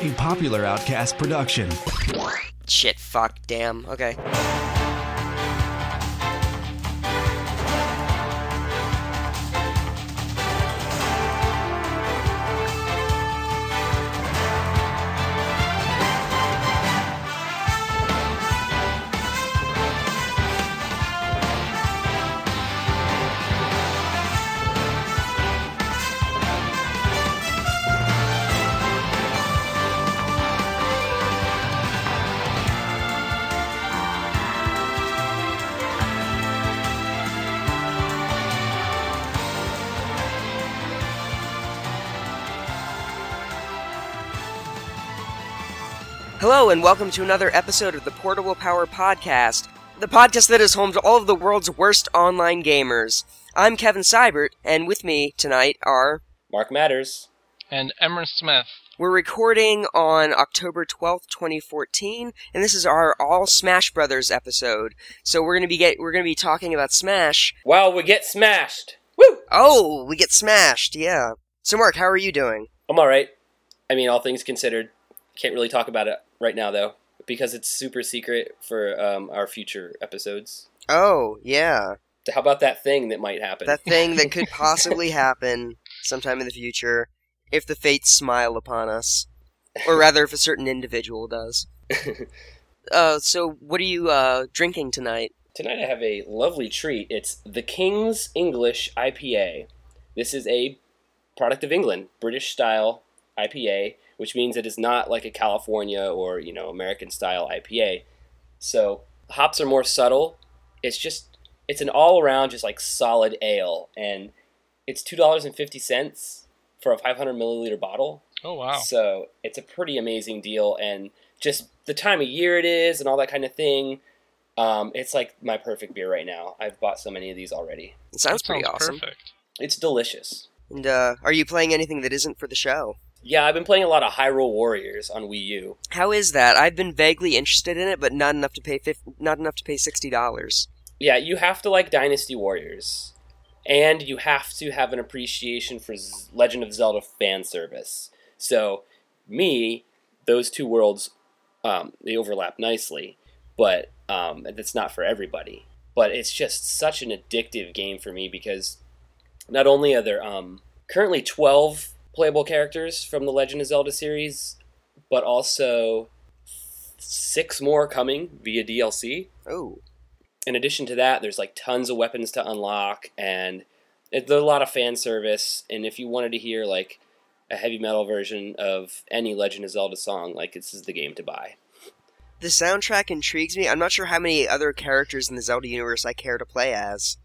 A popular Outcast production. Shit, fuck, damn. Okay. Hello, and welcome to another episode of the Portable Power Podcast, the podcast that is home to all of the world's worst online gamers. I'm Kevin Seibert, and with me tonight are. Mark Matters. and Emerson Smith. We're recording on October 12th, 2014, and this is our All Smash Brothers episode. So we're gonna be get we're gonna be talking about Smash. Wow, we get smashed. Woo! Oh, we get smashed, yeah. So Mark, how are you doing? I'm alright. I mean, all things considered. Can't really talk about it right now, though, because it's super secret for um, our future episodes. Oh, yeah. How about that thing that might happen? That thing that could possibly happen sometime in the future if the fates smile upon us. Or rather, if a certain individual does. Uh, so, what are you uh, drinking tonight? Tonight I have a lovely treat. It's the King's English IPA. This is a product of England, British style IPA, which means it is not like a California or, you know, American style IPA. So, hops are more subtle. It's just it's an all around just like solid ale and it's $2.50 for a 500 milliliter bottle. Oh wow. So it's a pretty amazing deal, and just the time of year it is, and all that kind of thing. Um, it's like my perfect beer right now. I've bought so many of these already. It sounds That pretty sounds awesome. Perfect. It's delicious. And uh, are you playing anything that isn't for the show? Yeah, I've been playing a lot of Hyrule Warriors on Wii U. How is that? I've been vaguely interested in it, but not enough to pay fif- not enough to pay sixty dollars. Yeah, you have to like Dynasty Warriors, and you have to have an appreciation for Z- Legend of Zelda fan service. So, me, those two worlds, um, they overlap nicely, but um, that's not for everybody. But it's just such an addictive game for me because not only are there um, currently 12 playable characters from the Legend of Zelda series, but also six more coming via DLC Oh, in addition to that, there's like tons of weapons to unlock, and it, there's a lot of fan service. And if you wanted to hear like a heavy metal version of any Legend of Zelda song, like this is the game to buy. the soundtrack intrigues me. I'm not sure how many other characters in the Zelda universe I care to play as.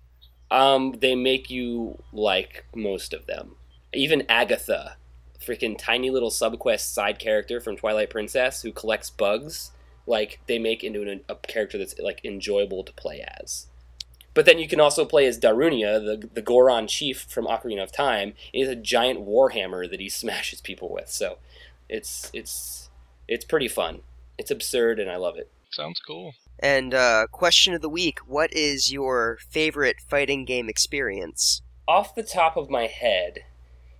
Um, they make you like most of them, even Agatha, freaking tiny little subquest side character from Twilight Princess who collects bugs. Like they make into an, a character that's like enjoyable to play as. But then you can also play as Darunia, the the Goron chief from Ocarina of Time. He has a giant warhammer that he smashes people with. So it's it's it's pretty fun. It's absurd and I love it. Sounds cool. And uh, question of the week: What is your favorite fighting game experience? Off the top of my head,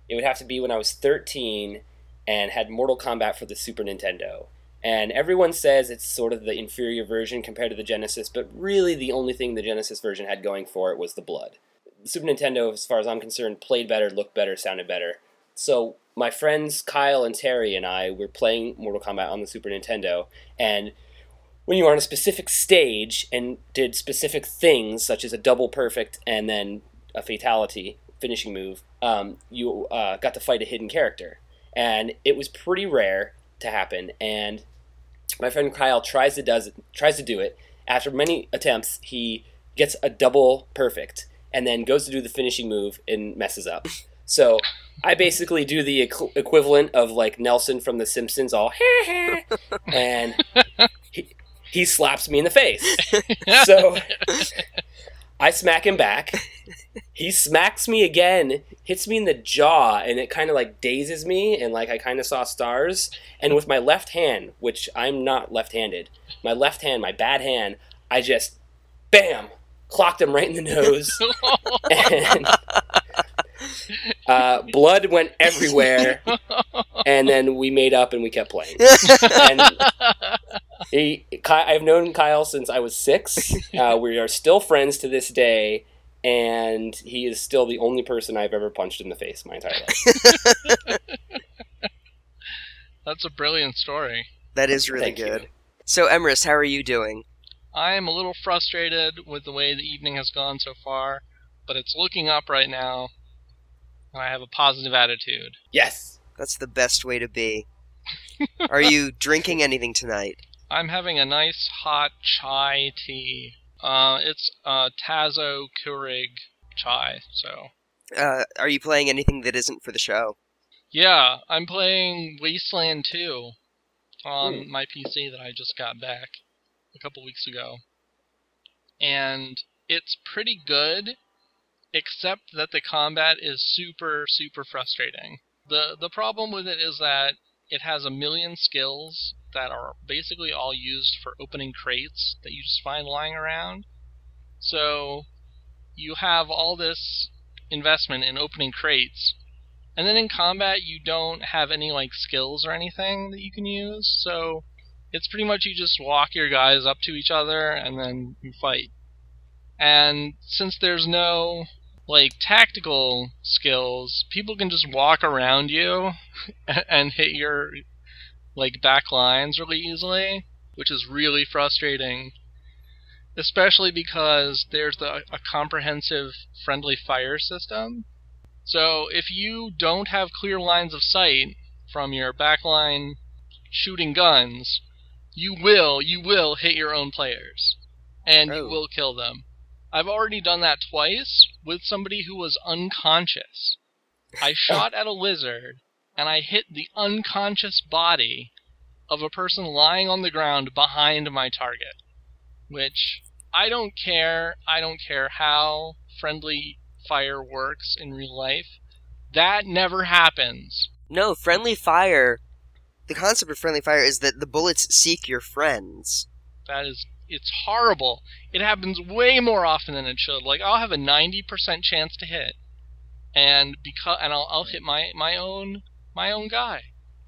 it would have to be when I was 13 and had Mortal Kombat for the Super Nintendo. And everyone says it's sort of the inferior version compared to the Genesis, but really the only thing the Genesis version had going for it was the blood. The Super Nintendo, as far as I'm concerned, played better, looked better, sounded better. So my friends Kyle and Terry and I were playing Mortal Kombat on the Super Nintendo, and when you were on a specific stage and did specific things, such as a double perfect and then a fatality finishing move, um, you uh, got to fight a hidden character, and it was pretty rare to happen. And my friend Kyle tries to does it, tries to do it. After many attempts, he gets a double perfect, and then goes to do the finishing move and messes up. So I basically do the equ- equivalent of like Nelson from The Simpsons, all and he, he slaps me in the face. So I smack him back. He smacks me again, hits me in the jaw, and it kind of like dazes me, and like I kind of saw stars. And with my left hand, which I'm not left handed, my left hand, my bad hand, I just bam, clocked him right in the nose. and Uh, blood went everywhere, and then we made up and we kept playing. And he, I've known Kyle since I was six. Uh, we are still friends to this day, and he is still the only person I've ever punched in the face my entire life. That's a brilliant story. that is really Thank you. good. So, Emrys, how are you doing? I am a little frustrated with the way the evening has gone so far, but it's looking up right now, and I have a positive attitude. Yes. That's the best way to be. Are you drinking anything tonight? I'm having a nice hot chai tea. Uh, it's uh, Tazo Keurig chai, so. Uh, are you playing anything that isn't for the show? Yeah, I'm playing Wasteland 2 on Hmm. my PC that I just got back a couple weeks ago. And it's pretty good, except that the combat is super, super frustrating. The the problem with it is that it has a million skills that are basically all used for opening crates that you just find lying around. So you have all this investment in opening crates, and then in combat, you don't have any like skills or anything that you can use. So it's pretty much you just walk your guys up to each other and then you fight. And since there's no like tactical skills, people can just walk around you and hit your like back lines really easily, which is really frustrating. Especially because there's the, a comprehensive friendly fire system. So if you don't have clear lines of sight from your backline shooting guns, you will you will hit your own players, and you Oh. will kill them. I've already done that twice with somebody who was unconscious. I shot at a lizard and I hit the unconscious body of a person lying on the ground behind my target. Which I don't care. I don't care how friendly fire works in real life. That never happens. No, friendly fire. The concept of friendly fire is that the bullets seek your friends. That is it's horrible. It happens way more often than it should. Like I'll have a 90% chance to hit. And because and I'll I'll hit my my own my own guy.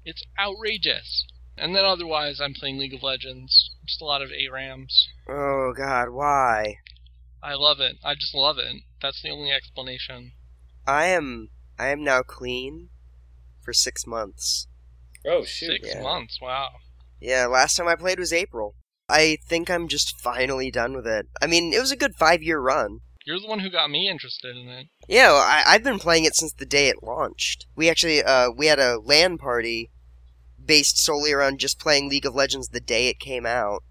It's outrageous. And then otherwise I'm playing League of Legends. Just a lot of ARAMs. Oh god, why? I love it. I just love it. That's the only explanation. I am I am now clean for six months. Oh shoot. Six yeah. months. Wow. Yeah, last time I played was April. I think I'm just finally done with it. I mean, it was a good five year run. You're the one who got me interested in it. Yeah, well, I, I've been playing it since the day it launched. We actually, uh, we had a LAN party based solely around just playing League of Legends the day it came out.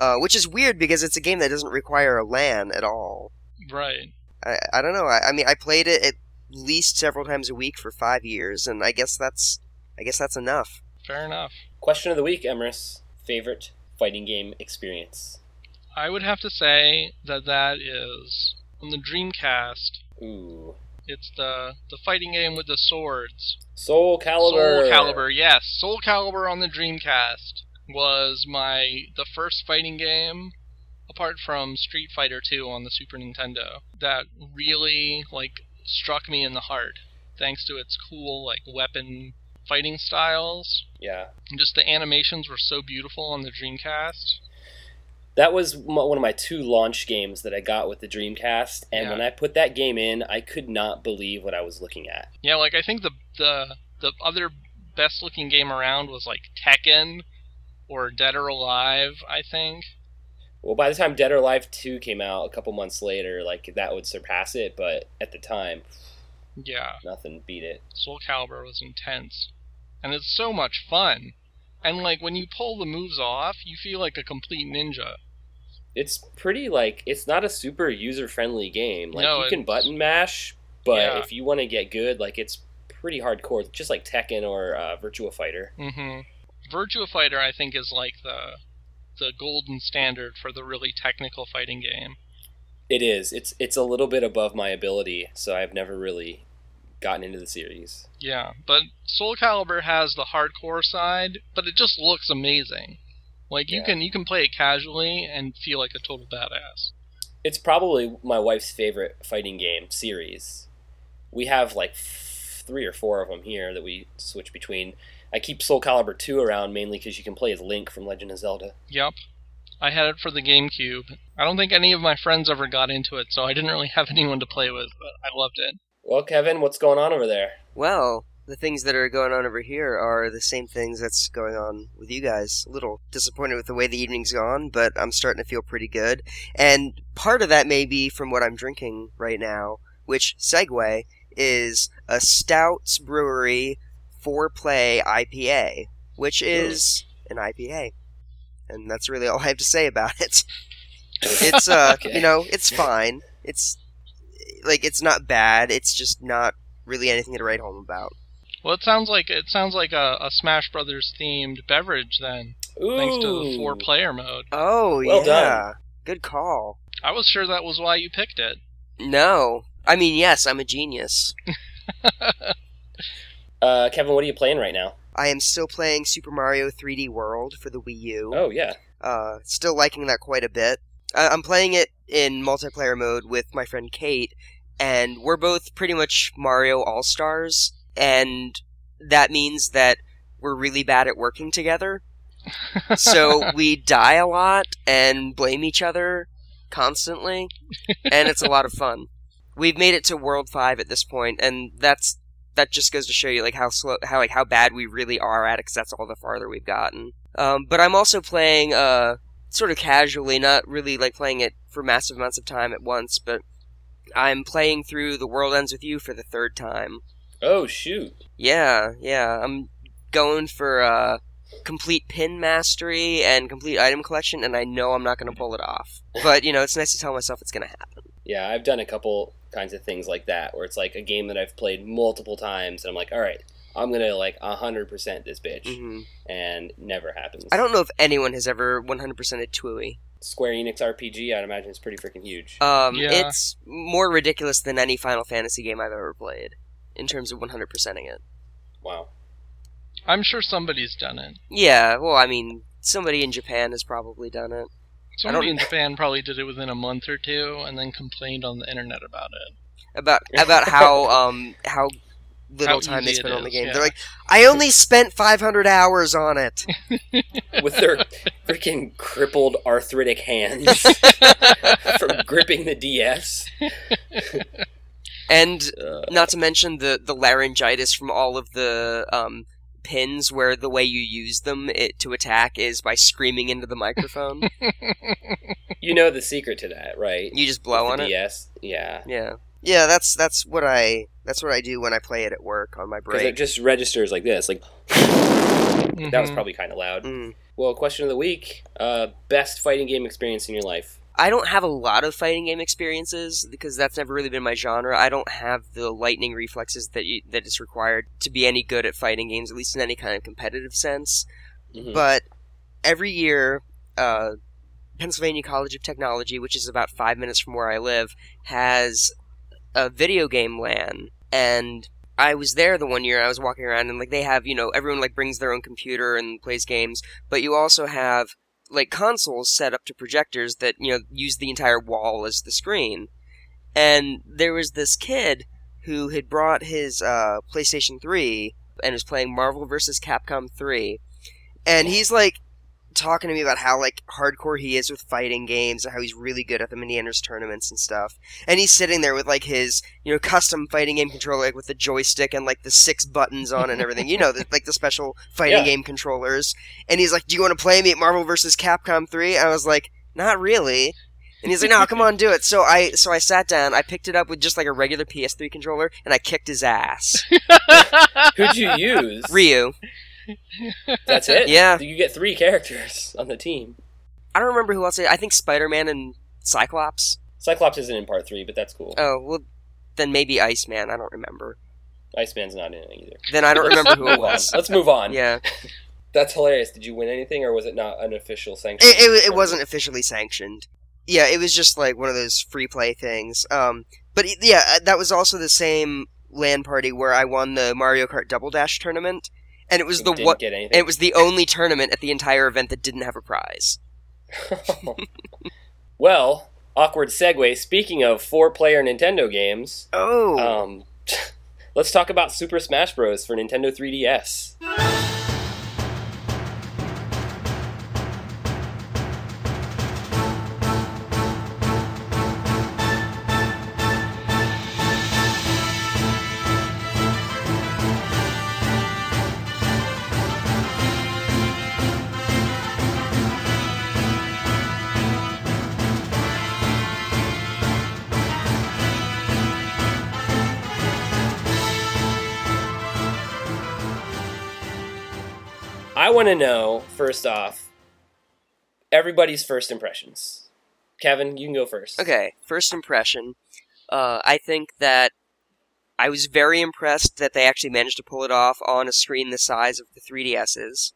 Uh, which is weird because it's a game that doesn't require a LAN at all. Right. I, I don't know. I, I mean, I played it at least several times a week for five years, and I guess that's, I guess that's enough. Fair enough. Question of the week, Emrys. Favorite fighting game experience? I would have to say that that is on the Dreamcast. Ooh. It's the the fighting game with the swords. Soul Calibur. Soul Calibur, yes. Soul Calibur on the Dreamcast was my the first fighting game apart from Street Fighter 2 on the Super Nintendo that really like struck me in the heart thanks to its cool like weapon fighting styles. Yeah. And just the animations were so beautiful on the Dreamcast. That was one of my two launch games that I got with the Dreamcast, and Yeah. when I put that game in, I could not believe what I was looking at. Yeah, like I think the the the other best looking game around was like Tekken or Dead or Alive, I think. Well, by the time Dead or Alive 2 came out a couple months later, like that would surpass it, but at the time, Yeah, nothing beat it. Soul Calibur was intense. And it's so much fun. And like when you pull the moves off, you feel like a complete ninja. It's pretty like it's not a super user friendly game. Like No, you can button mash, but Yeah. if you want to get good, like it's pretty hardcore, just like Tekken or uh, Virtua Fighter. Mhm. Virtua Fighter I think is like the the golden standard for the really technical fighting game. It is. It's it's a little bit above my ability, so I've never really gotten into the series. Yeah, but Soul Calibur has the hardcore side, but it just looks amazing. Like you Yeah. can you can play it casually and feel like a total badass. It's probably my wife's favorite fighting game series. we have like f- three or four of them here that we switch between. I keep Soul Calibur 2 around mainly because you can play as Link from Legend of Zelda. Yep. I had it for the GameCube. I don't think any of my friends ever got into it, so I didn't really have anyone to play with, but I loved it. Well, Kevin, what's going on over there? Well, the things that are going on over here are the same things that's going on with you guys. A little disappointed with the way the evening's gone, but I'm starting to feel pretty good. And part of that may be from what I'm drinking right now, which, segue, is a Stouts Brewery 4Play IPA, which is an IPA. And that's really all I have to say about it. It's, uh, Okay. you know, it's fine. It's, like, it's not bad. It's just not really anything to write home about. Well, it sounds like it sounds like a, a Smash Brothers themed beverage then, Ooh. thanks to the four player mode. Oh, Well yeah. done. Good call. I was sure that was why you picked it. No. I mean, yes, I'm a genius. Uh, Kevin, what are you playing right now? I am still playing Super Mario 3D World for the Wii U. Oh, yeah. Uh, still liking that quite a bit. I'm playing it in multiplayer mode with my friend Kate, and we're both pretty much Mario All Stars, and that means that we're really bad at working together. so we die a lot and blame each other constantly, and it's a lot of fun. We've made it to World Five at this point, and that's that just goes to show you like how slow, how like how bad we really are at it, because that's all the farther we've gotten. Um, but I'm also playing uh sort of casually, not really like playing it for massive amounts of time at once, but I'm playing through The World Ends with You for the third time. Oh, shoot. Yeah, yeah, I'm going for uh complete pin mastery and complete item collection, and I know I'm not going to pull it off. But you know, it's nice to tell myself it's going to happen. Yeah, I've done a couple kinds of things like that where it's like a game that I've played multiple times, and I'm like, all right, I'm gonna like 100% this bitch, hmm and never happens. I don't know if anyone has ever 100%ed TWEWY. Square Enix RPG, I'd imagine it's pretty freaking huge. Um, Yeah. It's more ridiculous than any Final Fantasy game I've ever played in terms of 100%ing it. wow. I'm sure somebody's done it. Yeah, well, I mean, somebody in Japan has probably done it. Somebody don't- in Japan probably did it within a month or two, and then complained on the internet about it. About about how um how little How time they easy spent on the game. yeah. They're like, I only spent 500 hours on it. With their freaking crippled arthritic hands from gripping the DS. And Uh, not to mention the the laryngitis from all of the um pins where the way you use them it, to attack is by screaming into the microphone. you know the secret to that, right? you just blow With on the it. Yes. yeah. Yeah. Yeah, that's that's what I that's what I do when I play it at work on my Because it break. just registers like this. Like that was Mhm. probably kind of loud. Mm. Well, question of the week: uh, best fighting game experience in your life? I don't have a lot of fighting game experiences because that's never really been my genre. I don't have the lightning reflexes that you, that is required to be any good at fighting games, at least in any kind of competitive sense. Mhm. But every year, uh, Pennsylvania College of Technology, which is about five minutes from where I live, has a video game LAN, and I was there the one year. I was walking around, and like they have, you know, everyone like brings their own computer and plays games, but you also have like consoles set up to projectors that you know use the entire wall as the screen. And there was this kid who had brought his uh, PlayStation 3 and was playing Marvel vs. Capcom 3. And he's like talking to me about how like hardcore he is with fighting games and how he's really good at them and he enters tournaments and stuff. And he's sitting there with like his, you know, custom fighting game controller like with the joystick and like the six buttons on and everything. you know, the, like the special fighting Yeah. game controllers. And he's like, "Do you want to play me at Marvel vs. Capcom 3?" I was like, "Not really." And he's like, "No, come on, do it." So I so I sat down, I picked it up with just like a regular PS3 controller and I kicked his ass. Who'd you use? Ryu. That's it. Yeah. You get three characters on the team. I don't remember who else. I I think Spider-Man and Cyclops. Cyclops isn't in part three, but that's cool. Oh, well then maybe Iceman, I don't remember. Iceman's not in it either. Then I don't remember who it was. Let's move on. Yeah. That's hilarious. Did you win anything, or was it not an official sanction? It, it, it wasn't officially sanctioned. Yeah, it was just like one of those free play things. Um, but yeah, uh, that was also the same LAN party where I won the Mario Kart Double Dash tournament, and it was the didn't what. get anything. And it was the only tournament at the entire event that didn't have a prize. well, awkward segue. Speaking of four-player Nintendo games, Oh, um, Let's talk about Super Smash Bros. for Nintendo 3DS. To know, first off, everybody's first impressions. Kevin, you can go first. Okay, first impression. Uh, I think that I was very impressed that they actually managed to pull it off on a screen the size of the 3DS's.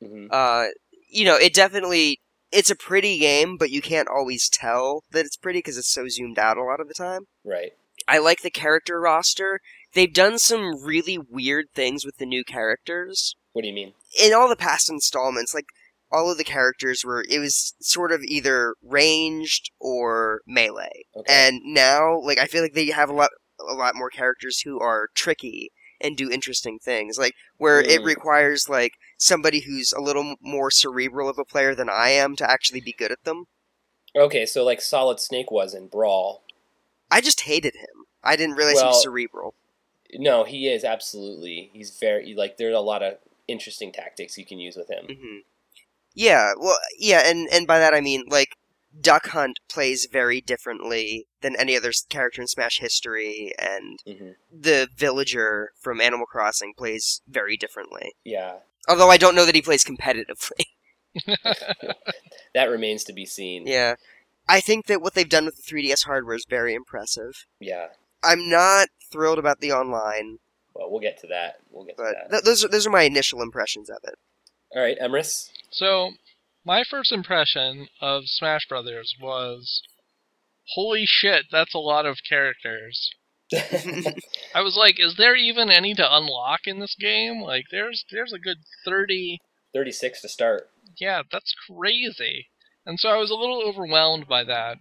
hmm Uh, you know, it definitely it's a pretty game, but you can't always tell that it's pretty because it's so zoomed out a lot of the time. Right. I like the character roster. They've done some really weird things with the new characters. What do you mean? in all the past installments, like all of the characters were it was sort of either ranged or melee. Okay. And now, like I feel like they have a lot a lot more characters who are tricky and do interesting things. Like where it Mm. requires like somebody who's a little more cerebral of a player than I am to actually be good at them. Okay, so like Solid Snake was in Brawl. I just hated him. I didn't realize he was cerebral. No, he is absolutely. He's very like there's a lot of interesting tactics you can use with him. hmm Yeah, well, yeah, and and by that I mean like Duck Hunt plays very differently than any other character in Smash history, and hmm the villager from Animal Crossing plays very differently. Yeah, Although I don't know that he plays competitively. that remains to be seen. yeah, I think that what they've done with the 3DS hardware is very impressive. Yeah. I'm not thrilled about the online, Well, we'll get to that. We'll get to that. th- those are those are my initial impressions of it. All right, Emrys. So, my first impression of Smash Brothers was, holy shit, that's a lot of characters. I was like, is there even any to unlock in this game? Like, there's there's a good thirty. Thirty-six to start. Yeah, that's crazy. And so I was a little overwhelmed by that.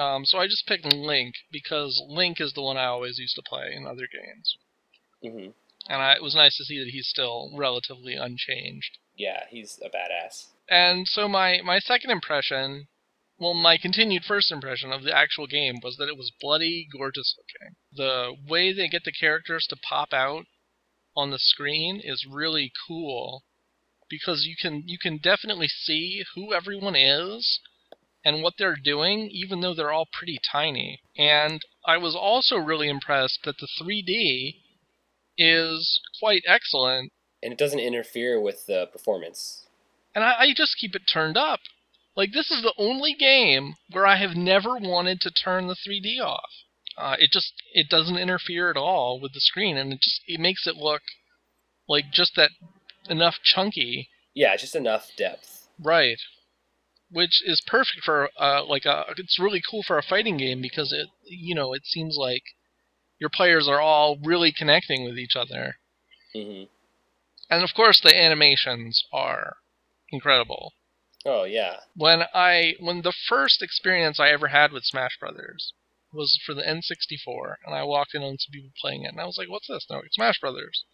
Um, so I just picked Link because Link is the one I always used to play in other games, hmm and I, it was nice to see that he's still relatively unchanged. Yeah, he's a badass. And so my my second impression, well, my continued first impression of the actual game was that it was bloody gorgeous looking. The way they get the characters to pop out on the screen is really cool because you can you can definitely see who everyone is and what they're doing even though they're all pretty tiny. And I was also really impressed that the 3D is quite excellent And it doesn't interfere with the performance. and I, I just keep it turned up. Like this is the only game where I have never wanted to turn the 3D off. Uh, it just it doesn't interfere at all with the screen, and it just it makes it look like just that enough chunky, Yeah, just enough depth. right? Which is perfect for uh, like a. It's really cool for a fighting game because it you know it seems like your players are all really connecting with each other, hmm and of course the animations are incredible. Oh yeah. when I when the first experience I ever had with Smash Brothers was for the N64, and I walked in on some people playing it, and I was like, "What's this?" No, like, "Smash Brothers."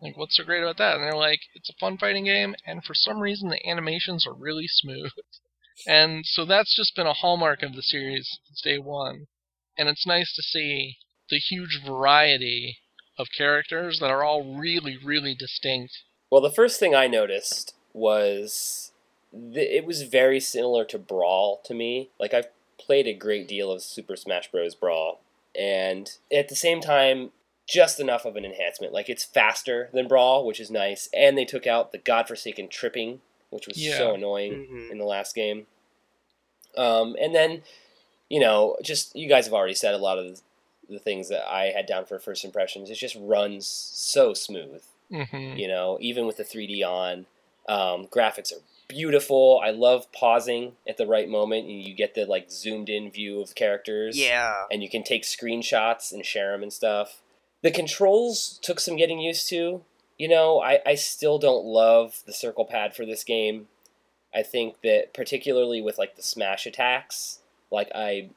Like, what's so great about that? And they're like, "It's a fun fighting game, and for some reason the animations are really smooth." And so that's just been a hallmark of the series since day one, and it's nice to see the huge variety of characters that are all really, really distinct. Well, the first thing I noticed was th- it was very similar to Brawl to me. Like I've played a great deal of Super Smash Bros. Brawl, and at the same time, just enough of an enhancement. Like it's faster than Brawl, which is nice, and they took out the godforsaken tripping, which was Yeah. so annoying Mhm. in the last game. Um, and then, you know, just you guys have already said a lot of the, things that I had down for first impressions. It just runs so smooth hmm you know even with the 3d on. Um, graphics are beautiful. I love pausing at the right moment and you get the like zoomed in view of characters. Yeah. and you can take screenshots and share them and stuff. The controls took some getting used to. You know I, I still don't love the circle pad for this game. I think that particularly with like the smash attacks like i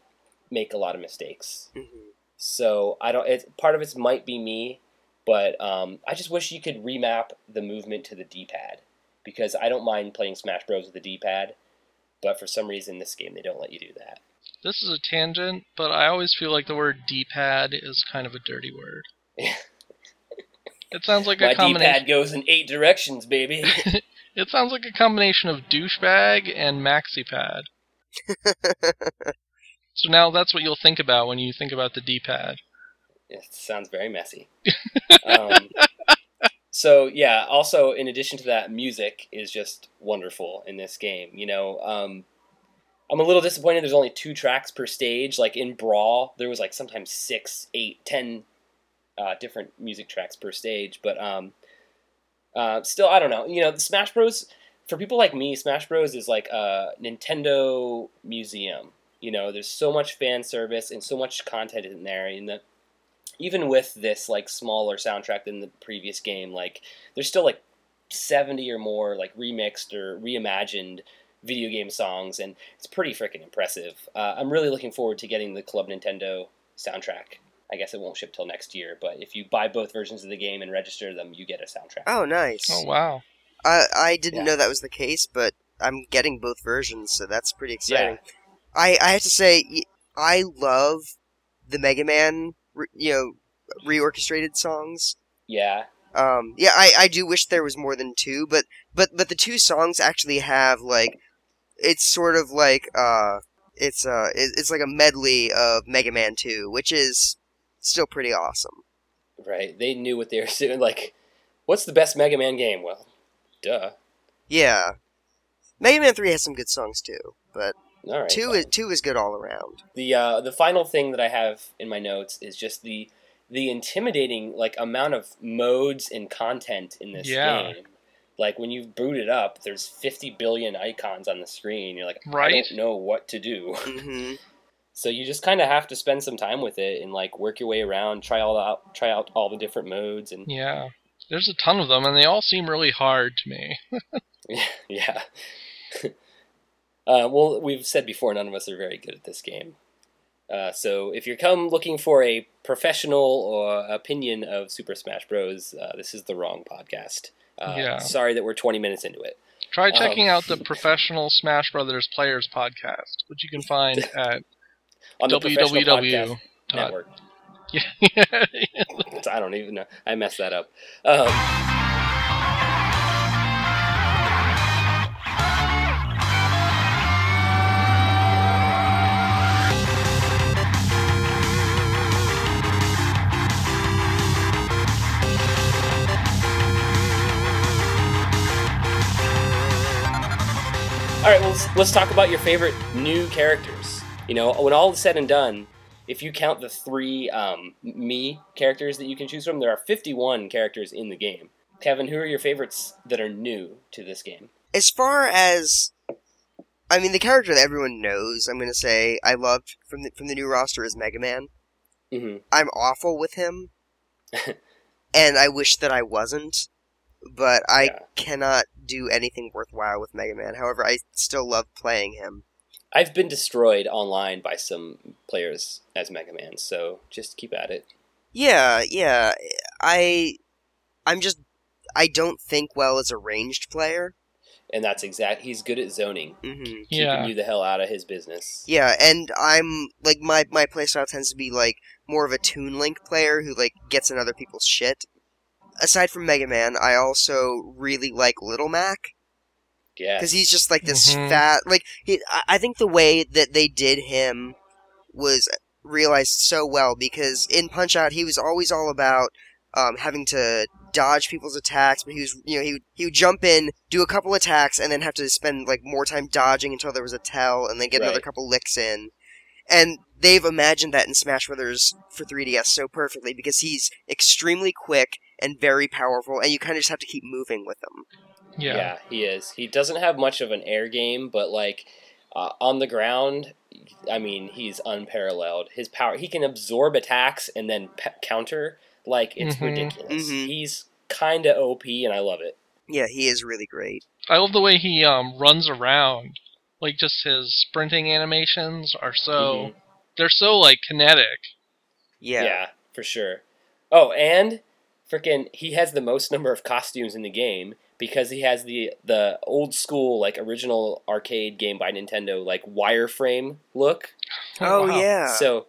make a lot of mistakes. Hmm So I don't. It, part of it might be me, but um, I just wish you could remap the movement to the D-pad because I don't mind playing Smash Bros with the D-pad, but for some reason this game they don't let you do that. This is a tangent, but I always feel like the word D-pad is kind of a dirty word. it sounds like My a combination. D-pad goes in eight directions, baby. It sounds like a combination of douchebag and maxi pad. so now that's what you'll think about when you think about the D-pad. it sounds very messy. um, so yeah. Also, in addition to that, music is just wonderful in this game. You know, um, I'm a little disappointed. There's only two tracks per stage. Like in Brawl, there was like sometimes six, eight, ten uh, different music tracks per stage. But um, uh, still, I don't know. You know, the Smash Bros. For people like me, Smash Bros. is like a Nintendo museum. You know, there's so much fan service and so much content in there. And the even with this like smaller soundtrack than the previous game, like there's still like 70 or more like remixed or reimagined video game songs, and it's pretty freaking impressive. Uh, I'm really looking forward to getting the Club Nintendo soundtrack. I guess it won't ship till next year, but if you buy both versions of the game and register them, you get a soundtrack. Oh, nice. Oh wow. I I didn't Yeah. know that was the case, but I'm getting both versions, so that's pretty exciting. I I have to say, I love the Mega Man, you know, reorchestrated songs. Yeah, Um, yeah, I, I do wish there was more than two, but but but the two songs actually have like, it's sort of like uh, it's uh, it's like a medley of Mega Man Two, which is still pretty awesome. right. They knew what they were doing. Like, what's the best Mega Man game? Well, duh. Yeah, Mega Man Three has some good songs too, but All right. two fine. is two is good all around. The uh, the final thing that I have in my notes is just the the intimidating like amount of modes and content in this Yeah. game. Like when you boot it up, there's 50 billion icons on the screen. You're like, I don't know what to do. hmm So you just kind of have to spend some time with it and like work your way around, try all out, try out all the different modes, and Yeah. There's a ton of them, and they all seem really hard to me. yeah. Uh, well, we've said before, none of us are very good at this game. Uh, so if you're come looking for a professional or opinion of Super Smash Bros., uh, this is the wrong podcast. Uh, Yeah. Sorry that we're 20 minutes into it. Try Um, checking out the Professional Smash Brothers Players podcast, which you can find at On the www. Network. Yeah. I don't even know. I messed that up. Um, All right, well, let's, let's talk about your favorite new characters. You know, when all is said and done, if you count the three um, Mii characters that you can choose from, there are 51 characters in the game. Kevin, who are your favorites that are new to this game? As far as, I mean, the character that everyone knows, I'm gonna say I loved from the from the new roster is Mega Man. hmm I'm awful with him, and I wish that I wasn't. But I Yeah. cannot do anything worthwhile with Mega Man. However, I still love playing him. I've been destroyed online by some players as Mega Man, so just keep at it. Yeah, yeah. I, I'm just, I don't think well as a ranged player. And that's exact. He's good at zoning, hmm keeping Yeah. you the hell out of his business. Yeah, and I'm like my my playstyle tends to be like more of a Toon Link player who like gets in other people's shit. Aside from Mega Man, I also really like Little Mac Yeah, because he's just like this Mhm. fat. Like he, I- I think the way that they did him was realized so well because in Punch Out he was always all about um, having to dodge people's attacks, but he was you know he would, he would jump in, do a couple attacks, and then have to spend like more time dodging until there was a tell, and then get another couple licks in. And they've imagined that in Smash Brothers for 3DS so perfectly because he's extremely quick and very powerful, and you kind of just have to keep moving with him. Yeah. yeah. he is. He doesn't have much of an air game, but like uh, on the ground, I mean, he's unparalleled. His power, he can absorb attacks and then pe- counter. Like it's Mhm. ridiculous. Mhm. He's kind of OP, and I love it. Yeah, he is really great. I love the way he um, runs around. Like just his sprinting animations are so Mhm. they're so like kinetic. Yeah. Yeah. for sure. Oh, and freaking, he has the most number of costumes in the game because he has the the old school like original arcade game by Nintendo like wireframe look. Oh, wow. yeah. So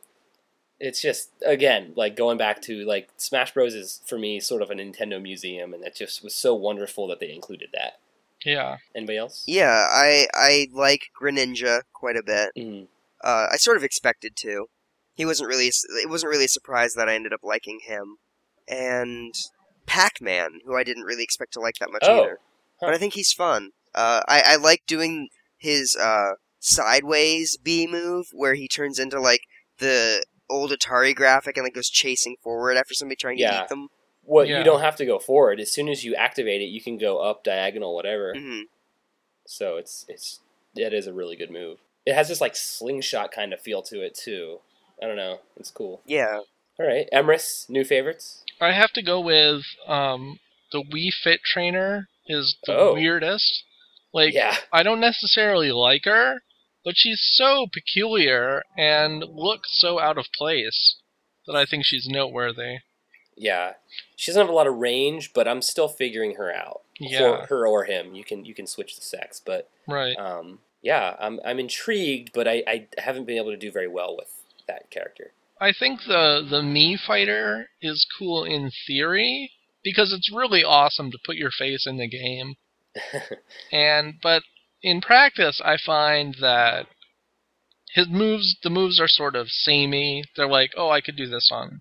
it's just again like going back to like Smash Bros is for me sort of a Nintendo museum, and that just was so wonderful that they included that. Yeah. Anybody else? yeah, I I like Greninja quite a bit. Mm. Uh, I sort of expected to. He wasn't really. It wasn't really a surprise that I ended up liking him, and Pac-Man, who I didn't really expect to like that much Oh, either. But I think he's fun. Uh, I I like doing his uh sideways B move where he turns into like the old Atari graphic and like goes chasing forward after somebody trying to Yeah. eat them. Well, Yeah. you don't have to go forward. As soon as you activate it, you can go up, diagonal, whatever. hmm So it's it's it is a really good move. It has this like slingshot kind of feel to it too. I don't know. It's cool. Yeah. All right, Emrys, new favorites. I have to go with um, the Wii Fit trainer is the Oh. weirdest. Like, yeah, I don't necessarily like her, but she's so peculiar and looks so out of place that I think she's noteworthy. yeah. She doesn't have a lot of range, but I'm still figuring her out. Yeah. For her or him, you can you can switch the sex, but Right. um, yeah, I'm I'm intrigued, but I, I haven't been able to do very well with that character. I think the the Mii fighter is cool in theory because it's really awesome to put your face in the game. And but in practice, I find that his moves, the moves are sort of samey. They're like, oh, I could do this on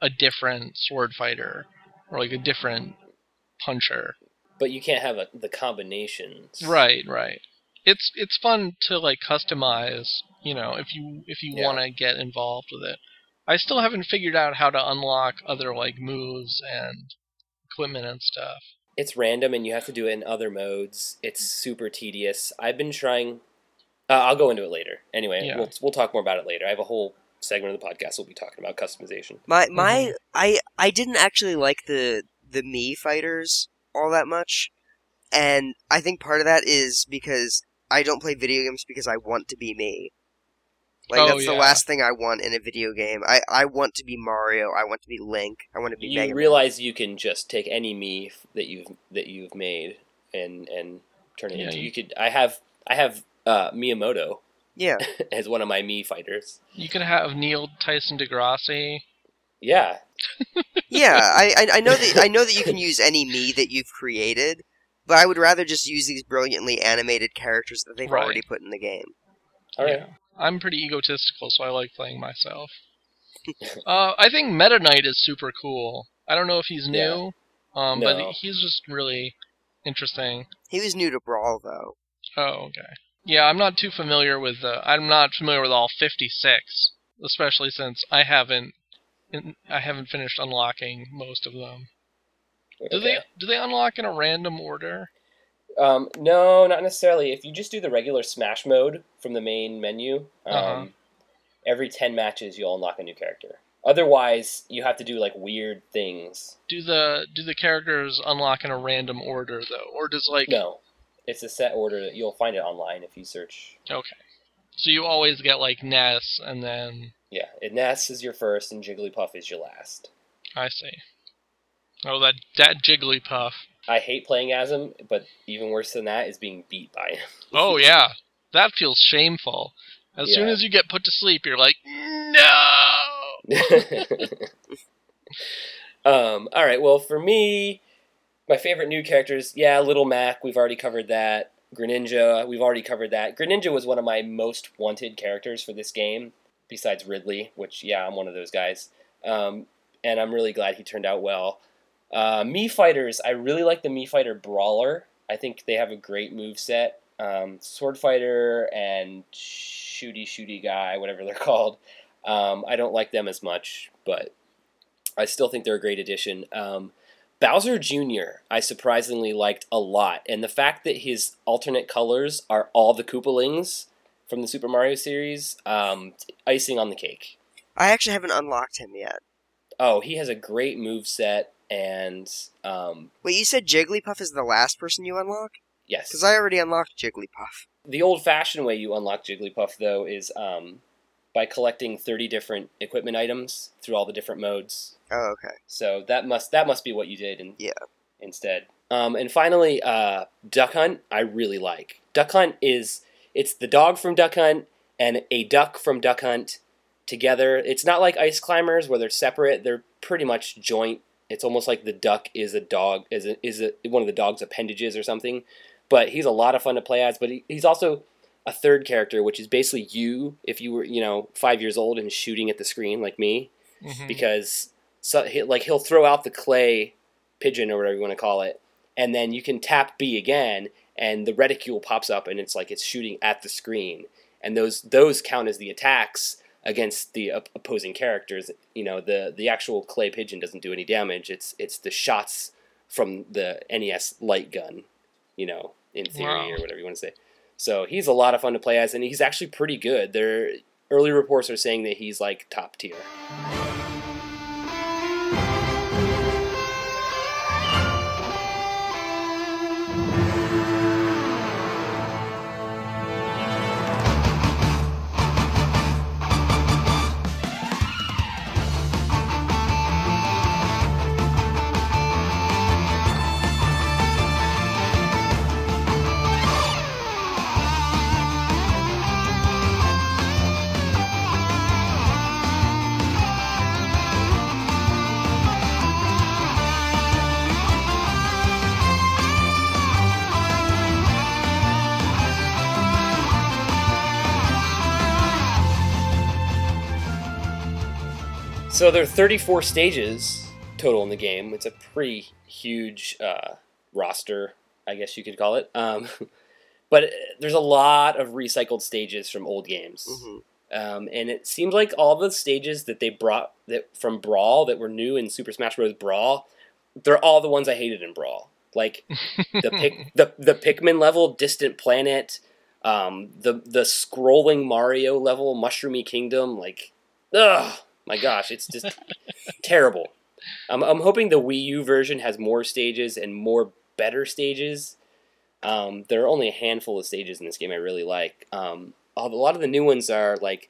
a different sword fighter or like a different puncher. but you can't have a, the combinations. Right, right. It's it's fun to like customize, you know, if you if you Yeah. want to get involved with it. I still haven't figured out how to unlock other like moves and equipment and stuff. It's random, and you have to do it in other modes. It's super tedious. I've been trying. Uh, I'll go into it later. Anyway, Yeah. we'll we'll talk more about it later. I have a whole segment of the podcast we'll be talking about customization. My my Mm-hmm. I I didn't actually like the the Mii fighters all that much, and I think part of that is because I don't play video games because I want to be me. Like Oh, that's the last thing I want in a video game. I I want to be Mario. I want to be Link. I want to be You Mega Man. realize you can just take any Mii that you've that you've made and and turn it Yeah, into. you- You could. I have I have uh, Miyamoto Yeah. as one of my Mii fighters. You can have Neil Tyson DeGrassi. Yeah, Yeah, I, I I know that I know that you can use any Mii that you've created, but I would rather just use these brilliantly animated characters that they've Right. already put in the game. all right. Yeah. I'm pretty egotistical, so I like playing myself. uh, I think Meta Knight is super cool. I don't know if he's new, um, No. but he's just really interesting. He was new to Brawl though. Oh, okay. Yeah, I'm not too familiar with. Uh, I'm not familiar with all 56, especially since I haven't. I haven't finished unlocking most of them. Do they do they unlock in a random order? Um, no, not necessarily. If you just do the regular Smash mode from the main menu, um, Uh-huh. every ten matches you'll unlock a new character. Otherwise, you have to do like weird things. Do the do the characters unlock in a random order though, or does like No, it's a set order that you'll find it online if you search. okay? So you always get like Ness, and then Yeah, and Ness is your first, and Jigglypuff is your last. I see. Oh, that that Jigglypuff. I hate playing as him, but even worse than that is being beat by him. Oh yeah, that feels shameful. As soon as you get put to sleep, you're like, no. um, all right. Well, for me, my favorite new characters, yeah, Little Mac. We've already covered that. Greninja. We've already covered that. Greninja was one of my most wanted characters for this game, besides Ridley, which yeah, I'm one of those guys. Um, and I'm really glad he turned out well. Uh, Mii fighters, I really like the Mii fighter brawler. I think they have a great move set. Um, sword fighter and shooty shooty guy, whatever they're called. Um, I don't like them as much, but I still think they're a great addition. Um, Bowser Jr. I surprisingly liked a lot, and the fact that his alternate colors are all the Koopalings from the Super Mario series, um, icing on the cake. I actually haven't unlocked him yet. Oh, he has a great move set, and um, Wait, you said Jigglypuff is the last person you unlock? yes, Because I already unlocked Jigglypuff. the old-fashioned way you unlock Jigglypuff though is um, by collecting 30 different equipment items through all the different modes. Oh, okay. So that must that must be what you did in, Yeah. instead. Um, and finally, uh, Duck Hunt I really like. Duck Hunt is it's the dog from Duck Hunt and a duck from Duck Hunt together. It's not like Ice Climbers where they're separate. They're pretty much joint. It's almost like the duck is a dog is a, is a, one of the dog's appendages or something. But he's a lot of fun to play as. But he, he's also a third character, which is basically you if you were you know five years old and shooting at the screen like me Mhm. because so he, like he'll throw out the clay pigeon or whatever you want to call it, and then you can tap B again, and the reticule pops up, and it's like it's shooting at the screen, and those those count as the attacks against the op- opposing characters. You know, the the actual clay pigeon doesn't do any damage. It's it's the shots from the NES light gun. You know, in theory Wow. or whatever you want to say. So he's a lot of fun to play as, and he's actually pretty good. There, early reports are saying that he's like top tier. So there are 34 stages total in the game. It's a pretty huge uh, roster, I guess you could call it. Um, but uh, there's a lot of recycled stages from old games, hmm um, and it seems like all the stages that they brought that from Brawl that were new in Super Smash Bros. Brawl, they're all the ones I hated in Brawl. Like the pick the the Pikmin level, Distant Planet, um, the the scrolling Mario level, Mushroomy Kingdom, like, ugh, my gosh, it's just terrible. I'm I'm hoping the Wii U version has more stages and more better stages. Um, there are only a handful of stages in this game I really like. Um, a lot of the new ones are like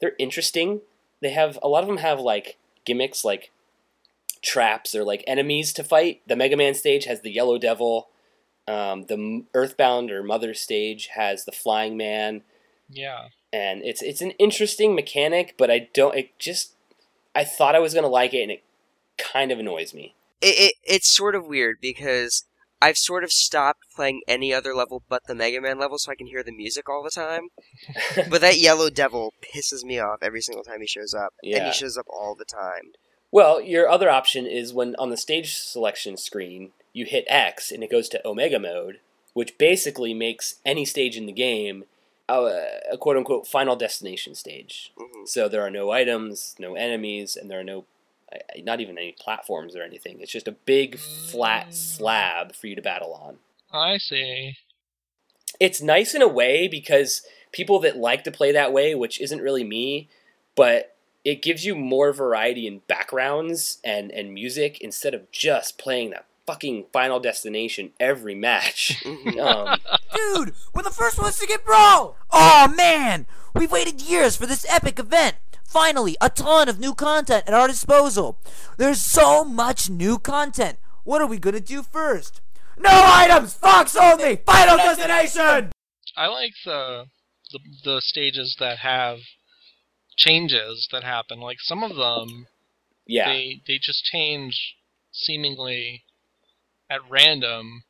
they're interesting. They have a lot of them have like gimmicks like traps or like enemies to fight. The Mega Man stage has the Yellow Devil. Um, the Earthbound or Mother stage has the Flying Man, yeah. And it's it's an interesting mechanic, but I don't. It just I thought I was gonna like it, and it kind of annoys me. It, it it's sort of weird because I've sort of stopped playing any other level but the Mega Man level, so I can hear the music all the time. but that Yellow Devil pisses me off every single time he shows up, and he shows up all the time. Well, your other option is when on the stage selection screen, you hit X and it goes to Omega mode, which basically makes any stage in the game a quote unquote final destination stage. hmm So there are no items, no enemies, and there are no, uh, not even any platforms or anything. It's just a big flat slab for you to battle on. I see. It's nice in a way because people that like to play that way, which isn't really me, but it gives you more variety in backgrounds and, and music instead of just playing that fucking Final Destination every match. um, Dude, we're the first ones to get Brawl! Oh man! We've waited years for this epic event! Finally, a ton of new content at our disposal. There's so much new content. What are we gonna do first? No items! Fox only! Final destination! I like the, the the stages that have changes that happen. Like some of them, yeah. they they just change seemingly at random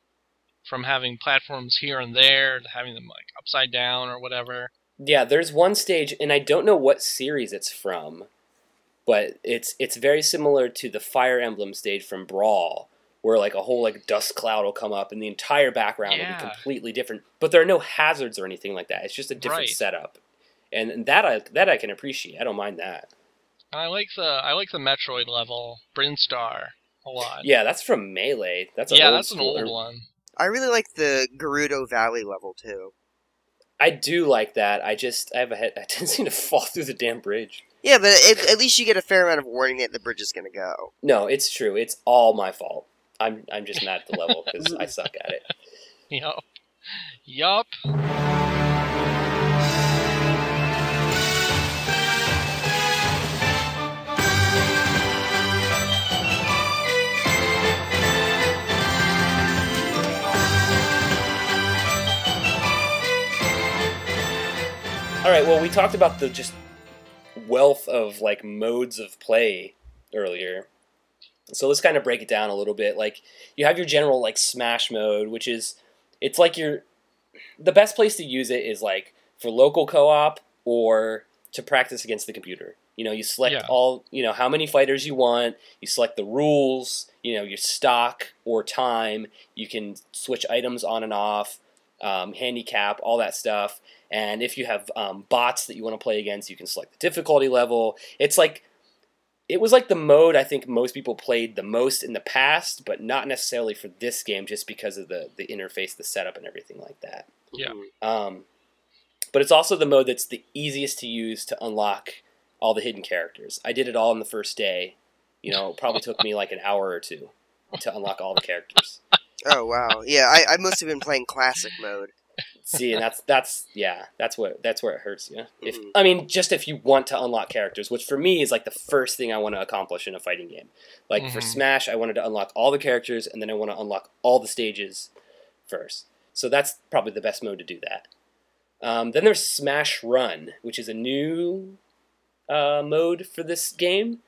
from having platforms here and there to having them like upside down or whatever. Yeah, there's one stage, and I don't know what series it's from, but it's it's very similar to the Fire Emblem stage from Brawl, where like a whole like dust cloud will come up, and the entire background will be completely different. But there are no hazards or anything like that. It's just a different Right. setup, and, and that I that I can appreciate. I don't mind that. I like the I like the Metroid level, Brinstar, a lot. Yeah, that's from Melee. That's a yeah, that's an school- old one. I really like the Gerudo Valley level too. I do like that. I just I have a head. I tendency to fall through the damn bridge. Yeah, but at, at least you get a fair amount of warning that the bridge is gonna go. No, it's true. It's all my fault. I'm I'm just mad at the level because I suck at it. Yup. Yup. Right. Well, we talked about the just wealth of like modes of play earlier. So let's kind of break it down a little bit. Like you have your general like smash mode, which is it's like your the best place to use it is like for local co-op or to practice against the computer. You know, you select Yeah. all, you know, how many fighters you want, you select the rules, you know, your stock or time, you can switch items on and off, um, handicap, all that stuff. And if you have um, bots that you want to play against, you can select the difficulty level. It's like it was like the mode I think most people played the most in the past, but not necessarily for this game, just because of the the interface, the setup, and everything like that. Yeah. Um, but it's also the mode that's the easiest to use to unlock all the hidden characters. I did it all in the first day. You know, it probably took me like an hour or two to unlock all the characters. Oh wow, yeah, I, I must have been playing classic mode. See, and that's that's yeah, that's what that's where it hurts you. If Mhm. I mean, just if you want to unlock characters, which for me is like the first thing I want to accomplish in a fighting game. Like for Mhm. Smash, I wanted to unlock all the characters, and then I want to unlock all the stages first. So that's probably the best mode to do that. Um, then there's Smash Run, which is a new uh, mode for this game,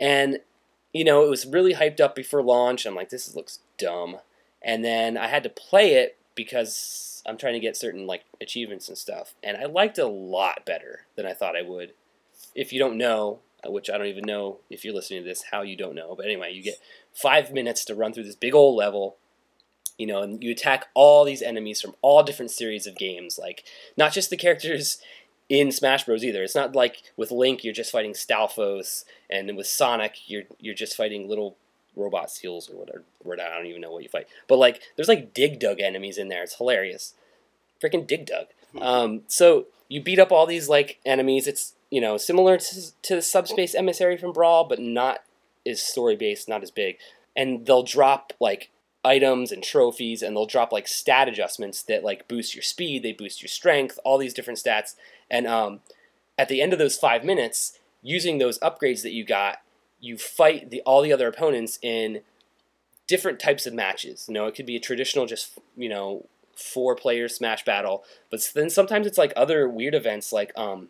and you know it was really hyped up before launch. I'm like, this looks dumb, and then I had to play it because I'm trying to get certain like achievements and stuff, and I liked it a lot better than I thought I would. If you don't know, uh, which I don't even know if you're listening to this, how you don't know, but anyway, you get five minutes to run through this big old level. You know, and you attack all these enemies from all different series of games, like not just the characters in Smash Bros. either. It's not like with Link you're just fighting Stalfos, and with Sonic you're you're just fighting little robot seals or whatever. I don't even know what you fight. But like there's like Dig Dug enemies in there. It's hilarious. Freaking Dig Dug. Um, so you beat up all these like enemies. It's you know similar to, to the Subspace Emissary from Brawl, but not as story based, not as big. And they'll drop like items and trophies, and they'll drop like stat adjustments that like boost your speed, they boost your strength, all these different stats. And um, at the end of those five minutes, using those upgrades that you got, you fight the all the other opponents in different types of matches. You know, it could be a traditional just you know four player smash battle, but then sometimes it's like other weird events like um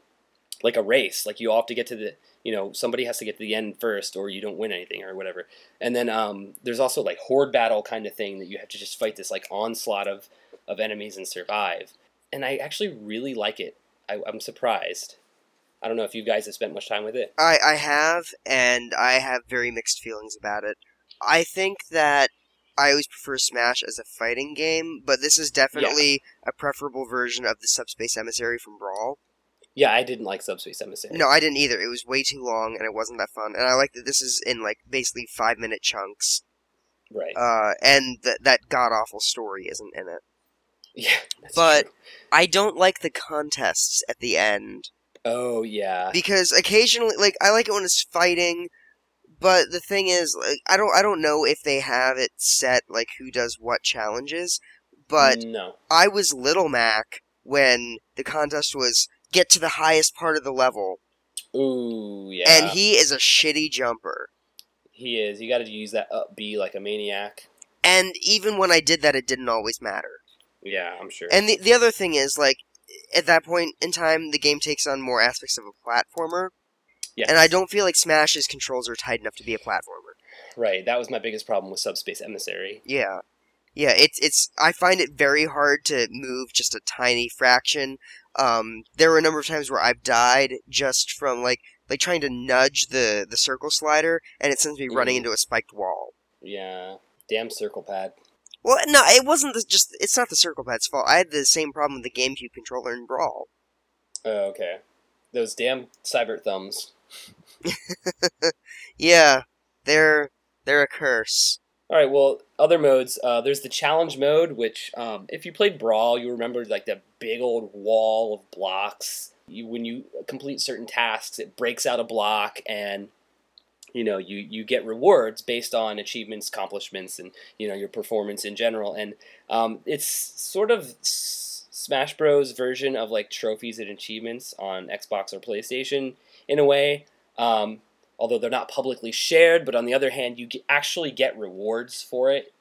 like a race, like you all have to get to the you know somebody has to get to the end first or you don't win anything or whatever. And then um there's also like horde battle kind of thing that you have to just fight this like onslaught of of enemies and survive. And I actually really like it. I, I'm surprised. I don't know if you guys have spent much time with it. I, I have, and I have very mixed feelings about it. I think that I always prefer Smash as a fighting game, but this is definitely a preferable version of the Subspace Emissary from Brawl. Yeah, I didn't like Subspace Emissary. No, I didn't either. It was way too long, and it wasn't that fun. And I like that this is in like basically five minute chunks, Right. uh, and that that god awful story isn't in it. yeah. that's but- true. I don't like the contests at the end. Oh yeah. because occasionally like I like it when it's fighting, but the thing is like I don't I don't know if they have it set like who does what challenges, but no. I was Little Mac when the contest was get to the highest part of the level, Ooh yeah. and he is a shitty jumper. he is. You got to use that up B like a maniac. And even when I did that, it didn't always matter. Yeah, I'm sure. And the the other thing is like at that point in time, the game takes on more aspects of a platformer, yes. and I don't feel like Smash's controls are tight enough to be a platformer. Right. That was my biggest problem with Subspace Emissary. Yeah. Yeah, it's it's I find it very hard to move just a tiny fraction. Um there were a number of times where I've died just from like like trying to nudge the the circle slider and it sends me running Mhm. into a spiked wall. Yeah. Damn circle pad. Well, no, it wasn't the, just it's not the circle pad's fault. I had the same problem with the GameCube controller in Brawl. Oh, okay. Those damn cyber thumbs. Yeah, they're they're a curse. All right. Well, other modes. Uh, there's the challenge mode, which, um, if you played Brawl, you remember like that big old wall of blocks. You, when you complete certain tasks, it breaks out a block, and you know you you get rewards based on achievements, accomplishments, and you know your performance in general. And um, it's sort of S- Smash Bros. version of like trophies and achievements on Xbox or PlayStation in a way. Um, although they're not publicly shared. But on the other hand, you get, actually get rewards for it,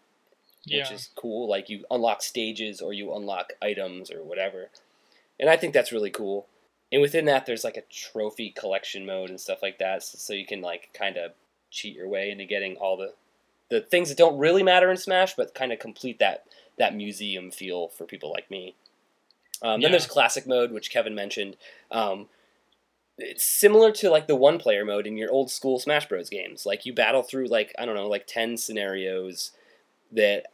Yeah. which is cool. Like you unlock stages or you unlock items or whatever, and I think that's really cool. and within that, there's like a trophy collection mode and stuff like that, so, so you can like kind of cheat your way into getting all the the things that don't really matter in Smash, but kind of complete that that museum feel for people like me. Um, then there's classic mode, which Kevin mentioned. Um, it's similar to like the one player mode in your old school Smash Bros. games. Like you battle through like I don't know, like ten scenarios that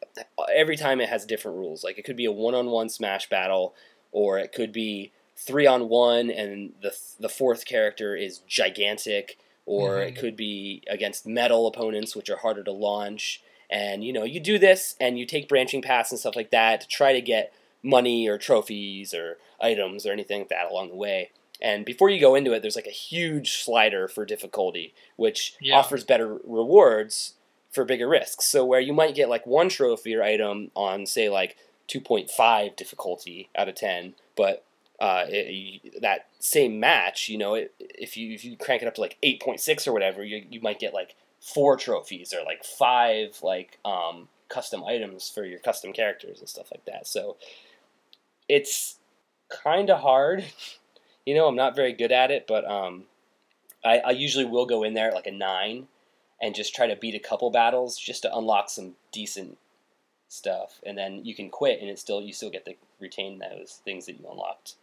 every time it has different rules. Like it could be a one on one Smash battle, or it could be three on one and the the fourth character is gigantic, or it Mhm. could be against metal opponents, which are harder to launch. And you know, you do this and you take branching paths and stuff like that to try to get money or trophies or items or anything like that along the way. And before you go into it, there's like a huge slider for difficulty, which Yeah. offers better rewards for bigger risks. So where you might get like one trophy or item on say like 2.5 difficulty out of 10, but uh, it, that same match, you know, it, if you if you crank it up to like 8.6 or whatever, you, you might get like four trophies or like five like um, custom items for your custom characters and stuff like that. So it's kind of hard. You know, I'm not very good at it, but um, I, I usually will go in there at like a nine and just try to beat a couple battles just to unlock some decent stuff, and then you can quit, and it still you still get to retain those things that you unlocked.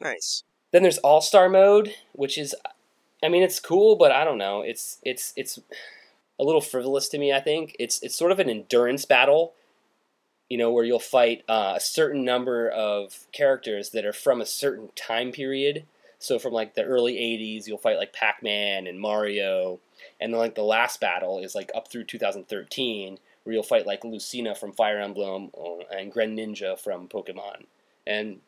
Nice. Then there's All Star mode, which is, I mean, it's cool, but I don't know. It's it's it's a little frivolous to me. I think it's it's sort of an endurance battle, you know, where you'll fight uh, a certain number of characters that are from a certain time period. So from like the early '80s, you'll fight like Pac-Man and Mario, and then like the last battle is like up through 2013, where you'll fight like Lucina from Fire Emblem uh, and Greninja from Pokemon. And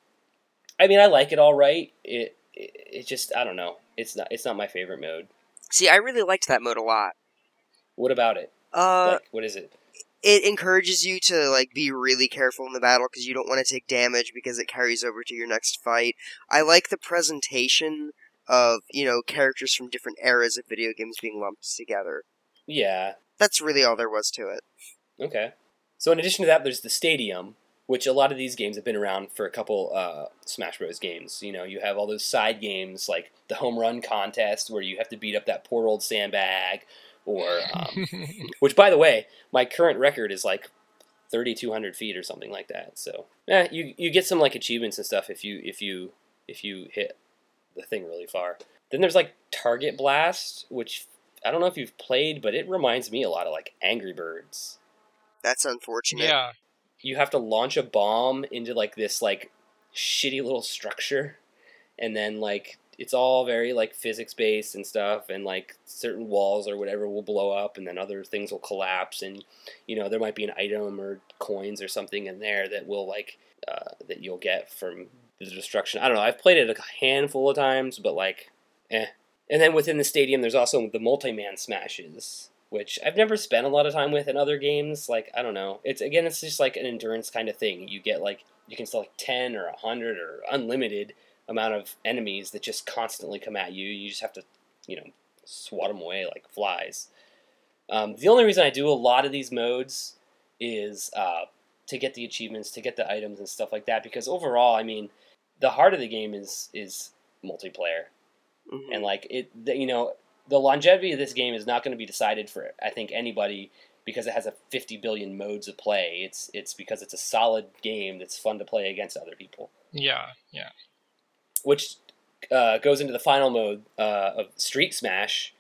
I mean, I like it all right. It, it it just I don't know. It's not it's not my favorite mode. See, I really liked that mode a lot. What about it? Uh, like, what is it? It encourages you to like be really careful in the battle because you don't want to take damage because it carries over to your next fight. I like the presentation of you know characters from different eras of video games being lumped together. Yeah. That's really all there was to it. Okay. So in addition to that, there's the stadium, which a lot of these games have been around for a couple uh, Smash Bros. games. You know, you have all those side games like the home run contest where you have to beat up that poor old sandbag, or um, which, by the way, my current record is like 3,200 feet or something like that. So, eh, you you get some like achievements and stuff if you if you if you hit the thing really far. Then there's like Target Blast, which I don't know if you've played, but it reminds me a lot of like Angry Birds That's unfortunate. yeah. you have to launch a bomb into like this like shitty little structure and then like it's all very like physics based and stuff and like certain walls or whatever will blow up and then other things will collapse and you know there might be an item or coins or something in there that will like uh, that you'll get from the destruction i don't know i've played it a handful of times but like eh and then within the stadium there's also the multi-man smashes which I've never spent a lot of time with in other games. Like I don't know, it's again, it's just like an endurance kind of thing. You get like you can select ten or hundred or unlimited amount of enemies that just constantly come at you. You just have to, you know, swat them away like flies. Um, the only reason I do a lot of these modes is uh, to get the achievements, to get the items and stuff like that. Because overall, I mean, the heart of the game is is multiplayer Mhm. and like it the, you know the longevity of this game is not going to be decided for i think anybody because it has a 50 billion modes of play it's it's because it's a solid game that's fun to play against other people Yeah. Yeah. Which uh, goes into the final mode uh, of street smash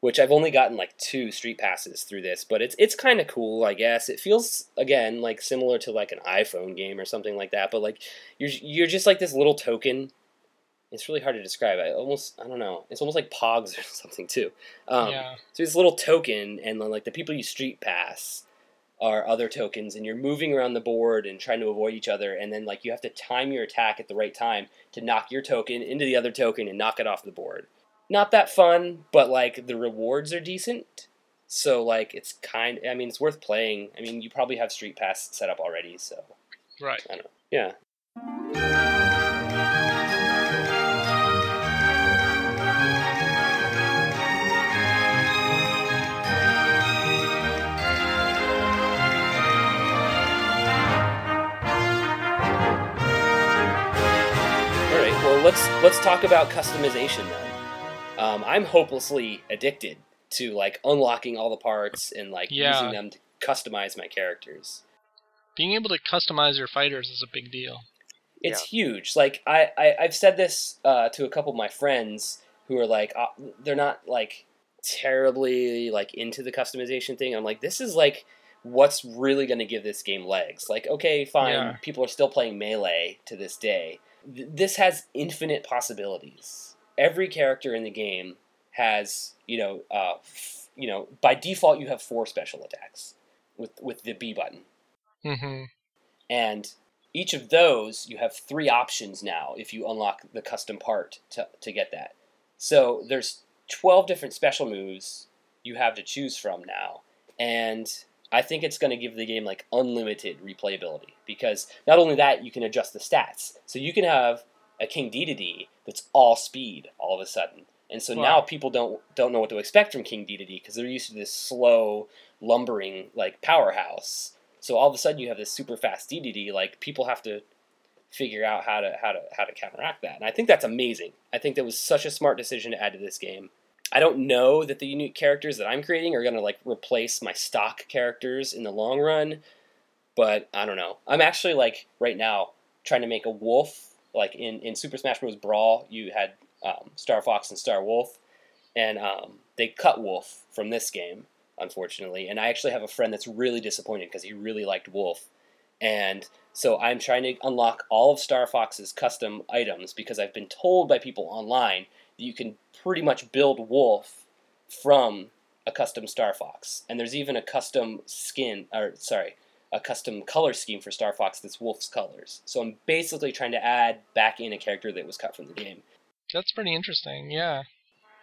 which i've only gotten like two street passes through this but it's it's kind of cool i guess it feels again like similar to like an iphone game or something like that but like you're you're just like this little token it's really hard to describe. I almost, I don't know. It's almost like Pogs or something too. Um, yeah. So it's a little token, and like the people you street pass are other tokens, and you're moving around the board and trying to avoid each other, and then like you have to time your attack at the right time to knock your token into the other token and knock it off the board. Not that fun, but like the rewards are decent. So like it's kind. I mean, it's worth playing. I mean, you probably have Street Pass set up already, so Right. I don't know. Yeah. Let's let's talk about customization then. Um, I'm hopelessly addicted to like unlocking all the parts and like Yeah. using them to customize my characters. Being able to customize your fighters is a big deal. It's huge. Like I, I I've said this uh, to a couple of my friends who are like uh, they're not like terribly like into the customization thing. I'm like this is like what's really going to give this game legs. Like okay, fine, Yeah. people are still playing melee to this day. Th- this has infinite possibilities. Every character in the game has you know uh, f- you know by default you have four special attacks with with the B button. hmm And each of those, you have three options now if you unlock the custom part to, to get that. So there's 12 different special moves you have to choose from now. And I think it's going to give the game like unlimited replayability because not only that, you can adjust the stats. So you can have a King Dedede that's all speed all of a sudden. And so Wow. now people don't don't know what to expect from King Dedede because they're used to this slow, lumbering like powerhouse. So all of a sudden you have this super fast DDD. Like people have to figure out how to how to how to counteract that, and I think that's amazing. I think that was such a smart decision to add to this game. I don't know that the unique characters that I'm creating are gonna like replace my stock characters in the long run, but I don't know. I'm actually like right now trying to make a wolf. Like in in Super Smash Bros. Brawl, you had um, Star Fox and Star Wolf, and um, they cut Wolf from this game unfortunately. And I actually have a friend that's really disappointed because he really liked Wolf. And so I'm trying to unlock all of Star Fox's custom items because I've been told by people online you can pretty much build Wolf from a custom Star Fox. And there's even a custom skin, or sorry, a custom color scheme for Star Fox that's Wolf's colors. So I'm basically trying to add back in a character that was cut from the game. That's pretty interesting. Yeah.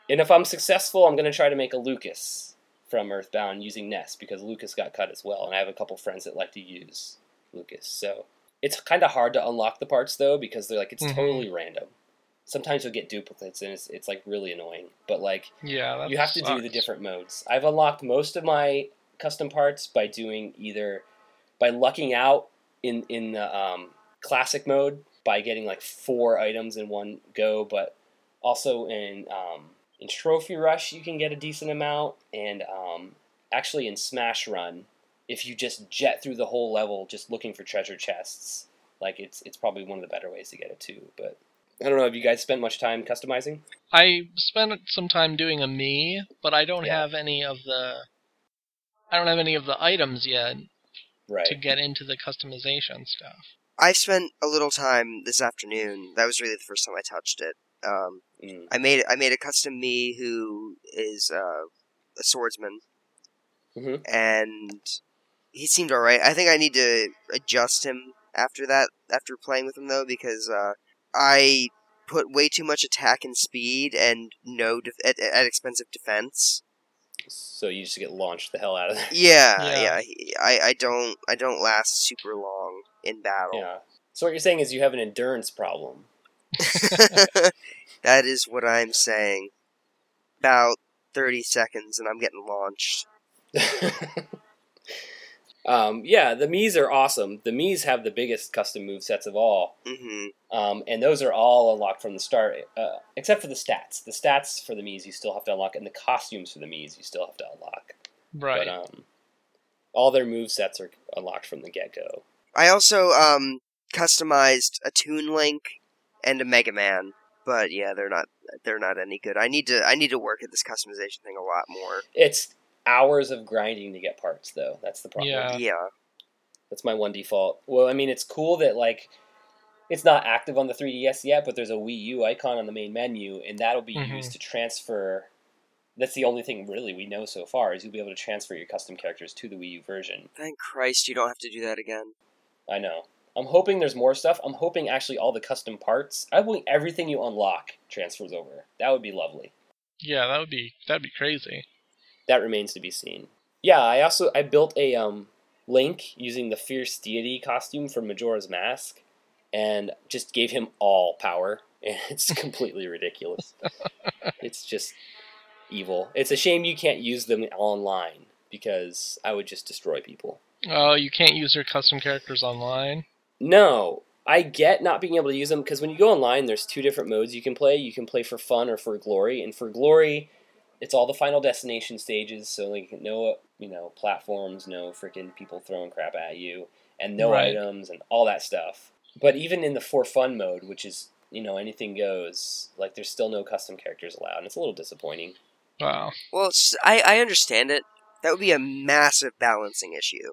And if I'm successful, I'm going to try to make a Lucas from Earthbound using Ness because Lucas got cut as well, and I have a couple friends that like to use Lucas. So it's kind of hard to unlock the parts though because they're like it's Mhm. totally random. Sometimes you'll get duplicates and it's, it's like really annoying. But like Yeah. You have to do the different modes. I've unlocked most of my custom parts by doing either by lucking out in in the um, classic mode by getting like four items in one go, but also in um, in Trophy Rush you can get a decent amount, and um, actually in Smash Run, if you just jet through the whole level just looking for treasure chests, like it's it's probably one of the better ways to get it too. But I don't know. Have you guys spent much time customizing? I spent some time doing a me, but I don't Yeah. have any of the. I don't have any of the items yet Right. to get into the customization stuff. I spent a little time this afternoon. That was really the first time I touched it. Um, Mm. I made I made a custom me who is uh, a swordsman, Mhm. and he seemed all right. I think I need to adjust him after that. After playing with him though, because uh, I put way too much attack and speed and no def- at, at expensive defense. So you just get launched the hell out of there. Yeah, Yeah. yeah. I, I don't I don't last super long in battle. Yeah. So what you're saying is you have an endurance problem. that is what I'm saying. About 30 seconds and I'm getting launched. um, yeah, the Mii's are awesome. The Mii's have the biggest custom move sets of all, hmm um, and those are all unlocked from the start, uh, except for the stats. The stats for the Mii's you still have to unlock, and the costumes for the Mii's you still have to unlock. Right. But um, all their move sets are unlocked from the get go. I also um customized a Toon Link and a Mega Man, but yeah, they're not they're not any good. I need to I need to work at this customization thing a lot more. It's hours of grinding to get parts, though. That's the problem. Yeah. yeah. That's my one default. Well, I mean, it's cool that like it's not active on the 3DS yet, but there's a Wii U icon on the main menu, and that'll be Mhm. used to transfer. That's the only thing really we know so far is you'll be able to transfer your custom characters to the Wii U version. Thank Christ you don't have to do that again. I know. I'm hoping there's more stuff. I'm hoping actually all the custom parts. I'm hoping everything you unlock transfers over. That would be lovely. Yeah, that would be that'd be crazy. That remains to be seen. Yeah, I also I built a um Link using the Fierce Deity costume from Majora's Mask, and just gave him all power. And it's completely ridiculous. It's just evil. It's a shame you can't use them online because I would just destroy people. Oh, you can't use your custom characters online. No, I get not being able to use them because when you go online, there's two different modes you can play. You can play for fun or for glory, and for glory, it's all the final destination stages. So like no, you know, platforms, no freaking people throwing crap at you, and no Right. items and all that stuff. But even in the for fun mode, which is you know anything goes, like there's still no custom characters allowed, and it's a little disappointing. Wow. Well, it's, I I understand it. That would be a massive balancing issue.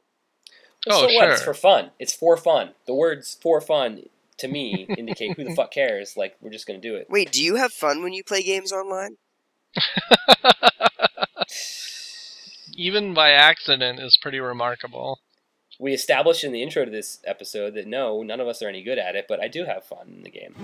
Oh, so what? It's for fun. It's for fun. The words "for fun" to me indicate who the fuck cares. Like we're just gonna do it. Wait, do you have fun when you play games online? Even by accident is pretty remarkable. We established in the intro to this episode that no, none of us are any good at it, but I do have fun in the game.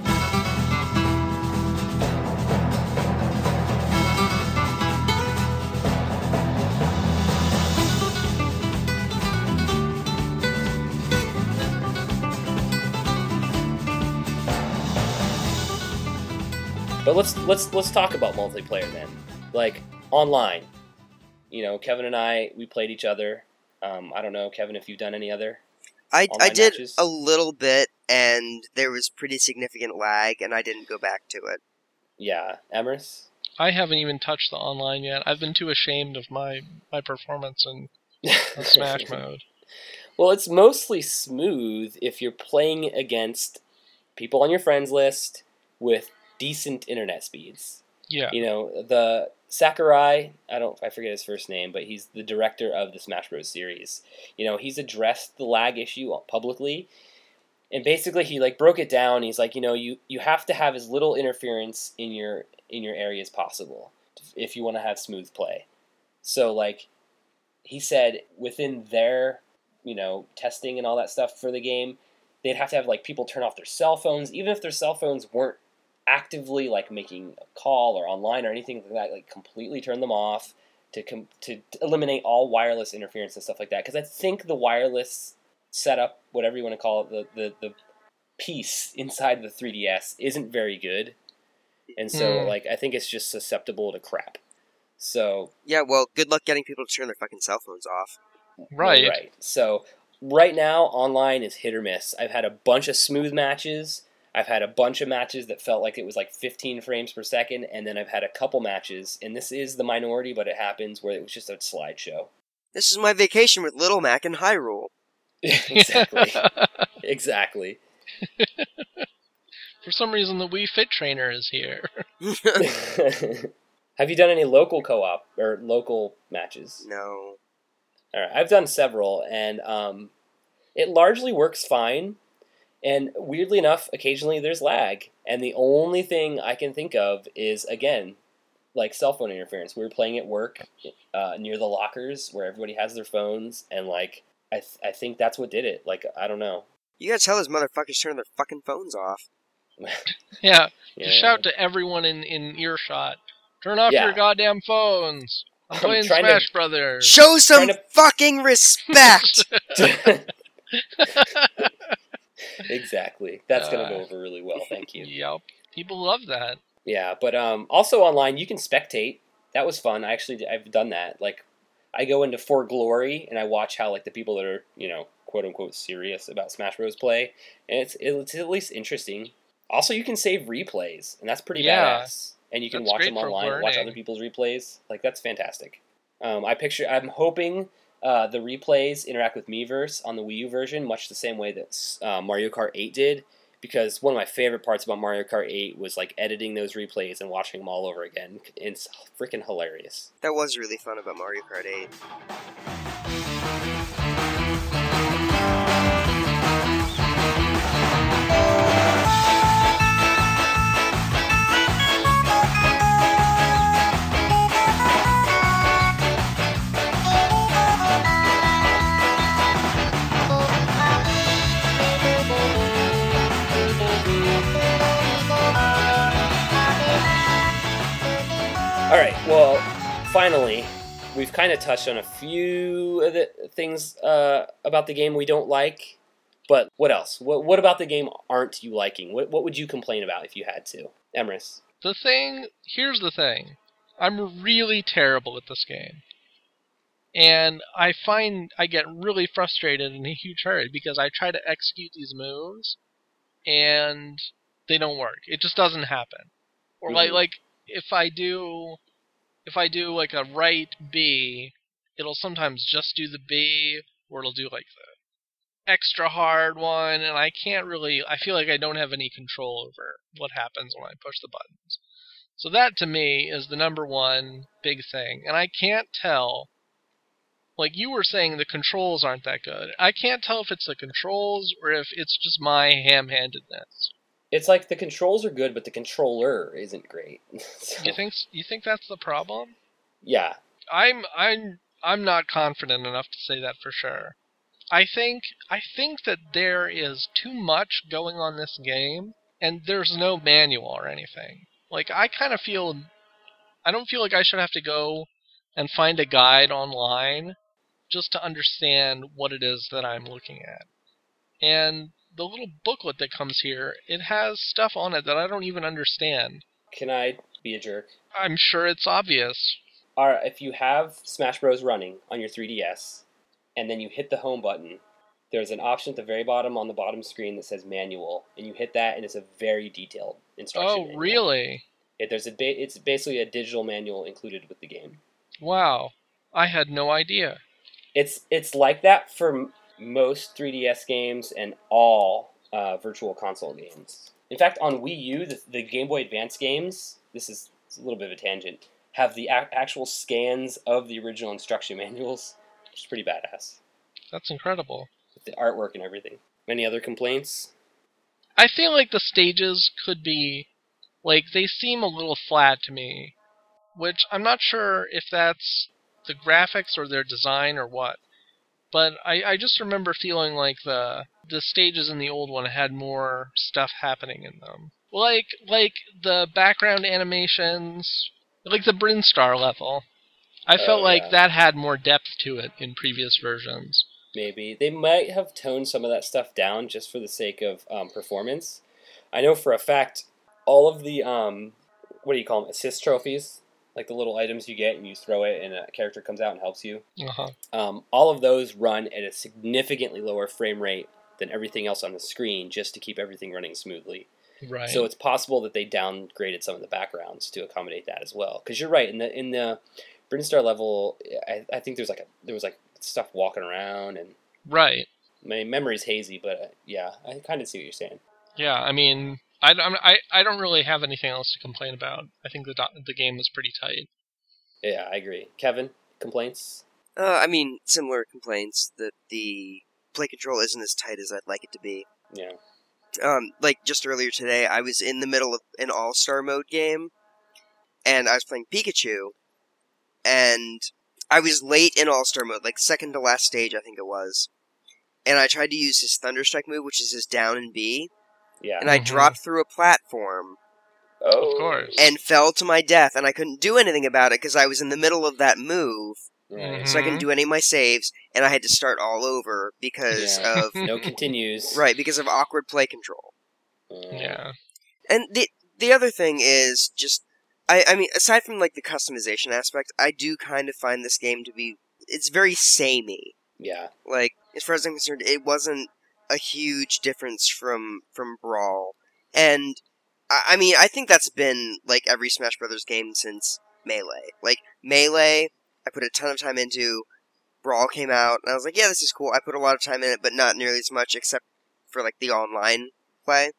But let's let's let's talk about multiplayer then. Like online. You know, Kevin and I we played each other. Um, I don't know, Kevin, if you've done any other. I, I did matches? a little bit, and there was pretty significant lag, and I didn't go back to it. Yeah, Emrys. I haven't even touched the online yet. I've been too ashamed of my my performance in Smash mode. Well, it's mostly smooth if you're playing against people on your friends list with decent internet speeds. Yeah. You know, the Sakurai, I don't I forget his first name, but he's the director of the Smash Bros series. You know, he's addressed the lag issue publicly. And basically he like broke it down. He's like, you know, you you have to have as little interference in your in your area as possible if you want to have smooth play. So like he said within their, you know, testing and all that stuff for the game, they'd have to have like people turn off their cell phones even if their cell phones weren't actively like making a call or online or anything like that like completely turn them off to com- to, to eliminate all wireless interference and stuff like that because i think the wireless setup whatever you want to call it the, the the piece inside the 3ds isn't very good and so Hmm. like i think it's just susceptible to crap so Yeah, well, good luck getting people to turn their fucking cell phones off. Right. Right. So right now online is hit or miss. I've had a bunch of smooth matches. I've had a bunch of matches that felt like it was like 15 frames per second, and then I've had a couple matches, and this is the minority, but it happens where it was just a slideshow. This is my vacation with Little Mac and Hyrule. exactly. exactly. For some reason, the Wii Fit Trainer is here. Have you done any local co-op or local matches? no. All right, I've done several, and um, it largely works fine. And weirdly enough, occasionally there's lag, and the only thing I can think of is again, like cell phone interference. We were playing at work uh, near the lockers where everybody has their phones, and like I, th- I think that's what did it. Like I don't know. You gotta tell those motherfuckers to turn their fucking phones off. yeah. Yeah. Just shout to everyone in, in earshot. Turn off Yeah. your goddamn phones. I'm I'm playing trying to- Smash Brothers. Show some to- fucking respect! exactly. That's gonna go Uh, over really well. Thank you. Yep. People love that. Yeah, but um, also online you can spectate. That was fun. I actually I've done that. Like I go into For Glory and I watch how like the people that are you know quote unquote serious about Smash Bros play, and it's it's at least interesting. Also, you can save replays, and that's pretty Yeah. badass. And you can watch them online, watch other people's replays. Like that's fantastic. Um, I picture. I'm hoping uh, the replays interact with Miiverse on the Wii U version, much the same way that uh, Mario Kart 8 did. Because one of my favorite parts about Mario Kart 8 was like editing those replays and watching them all over again. It's freaking hilarious. that was really fun about Mario Kart 8. All right. Well, finally, we've kind of touched on a few of the things uh, about the game we don't like. But what else? What, what about the game aren't you liking? What, what would you complain about if you had to? Emrys. The thing, here's the thing. I'm really terrible at this game. And I find I get really frustrated in a huge hurry because I try to execute these moves and they don't work. It just doesn't happen. Or like Mhm. like if I do if I do like a right B, it'll sometimes just do the B, or it'll do like the extra hard one, and I can't really. I feel like I don't have any control over what happens when I push the buttons. So that to me is the number one big thing, and I can't tell. Like you were saying, the controls aren't that good. I can't tell if it's the controls or if it's just my ham-handedness. It's like the controls are good, but the controller isn't great. So, You think you think that's the problem? Yeah, I'm I'm I'm not confident enough to say that for sure. I think I think that there is too much going on this game and there's no manual or anything. Like I kind of feel I don't feel like I should have to go and find a guide online just to understand what it is that I'm looking at. And the little booklet that comes here, it has stuff on it that I don't even understand. can I be a jerk? I'm sure it's obvious. Are if you have Smash Bros. running on your 3DS, and then you hit the home button, there's an option at the very bottom on the bottom screen that says manual, and you hit that, and it's a very detailed instruction. Oh, manual. really? It, there's a ba- it's basically a digital manual included with the game. Wow. I had no idea. It's it's like that for most 3DS games and all uh, virtual console games. In fact, on Wii U, the, the Game Boy Advance games, this is a little bit of a tangent, have the ac- actual scans of the original instruction manuals, which is pretty badass That's incredible. with the artwork and everything. Any other complaints? I feel like the stages could be like they seem a little flat to me, which I'm not sure if that's the graphics or their design or what. But I, I just remember feeling like the the stages in the old one had more stuff happening in them. Like like the background animations, like the Brinstar level. I Oh, felt like yeah. that had more depth to it in previous versions. Maybe they might have toned some of that stuff down just for the sake of um, performance. I know for a fact all of the um, what do you call them? Assist trophies, like the little items you get and you throw it, and a character comes out and helps you. Uh-huh. Um, all of those run at a significantly lower frame rate than everything else on the screen, just to keep everything running smoothly. Right. So it's possible that they downgraded some of the backgrounds to accommodate that as well. Because you're right in the in the Brinstar level, I, I think there's like a there was like stuff walking around and right. my memory's hazy, but uh, yeah, I kind of see what you're saying. Yeah, I mean, I, I'm- I, I don't really have anything else to complain about. I think the do- the game was pretty tight. Yeah, I agree. Kevin, complaints? Uh, I mean, similar complaints that the play control isn't as tight as I'd like it to be. Yeah. Um, like just earlier today, I was in the middle of an All Star mode game, and I was playing Pikachu, and I was late in All Star mode, like second to last stage, I think it was. And I tried to use his Thunderstrike move, which is his down and B, Yeah. and I Mhm. dropped through a platform oh, Of course. and fell to my death, and I couldn't do anything about it because I was in the middle of that move, Right. so I couldn't Mhm. do any of my saves, and I had to start all over because Yeah. of No continues. right because of awkward play control. Uh, yeah. And the the other thing is just I I mean aside from like the customization aspect, I do kind of find this game to be it's very samey. Yeah. Like as far as I'm concerned, it wasn't a huge difference from from Brawl. And I, I mean, I think that's been like every Smash Brothers game since Melee. Like Melee, I put a ton of time into. Brawl came out, and I was like, yeah, this is cool. I put a lot of time in it, but not nearly as much, except for like the online play.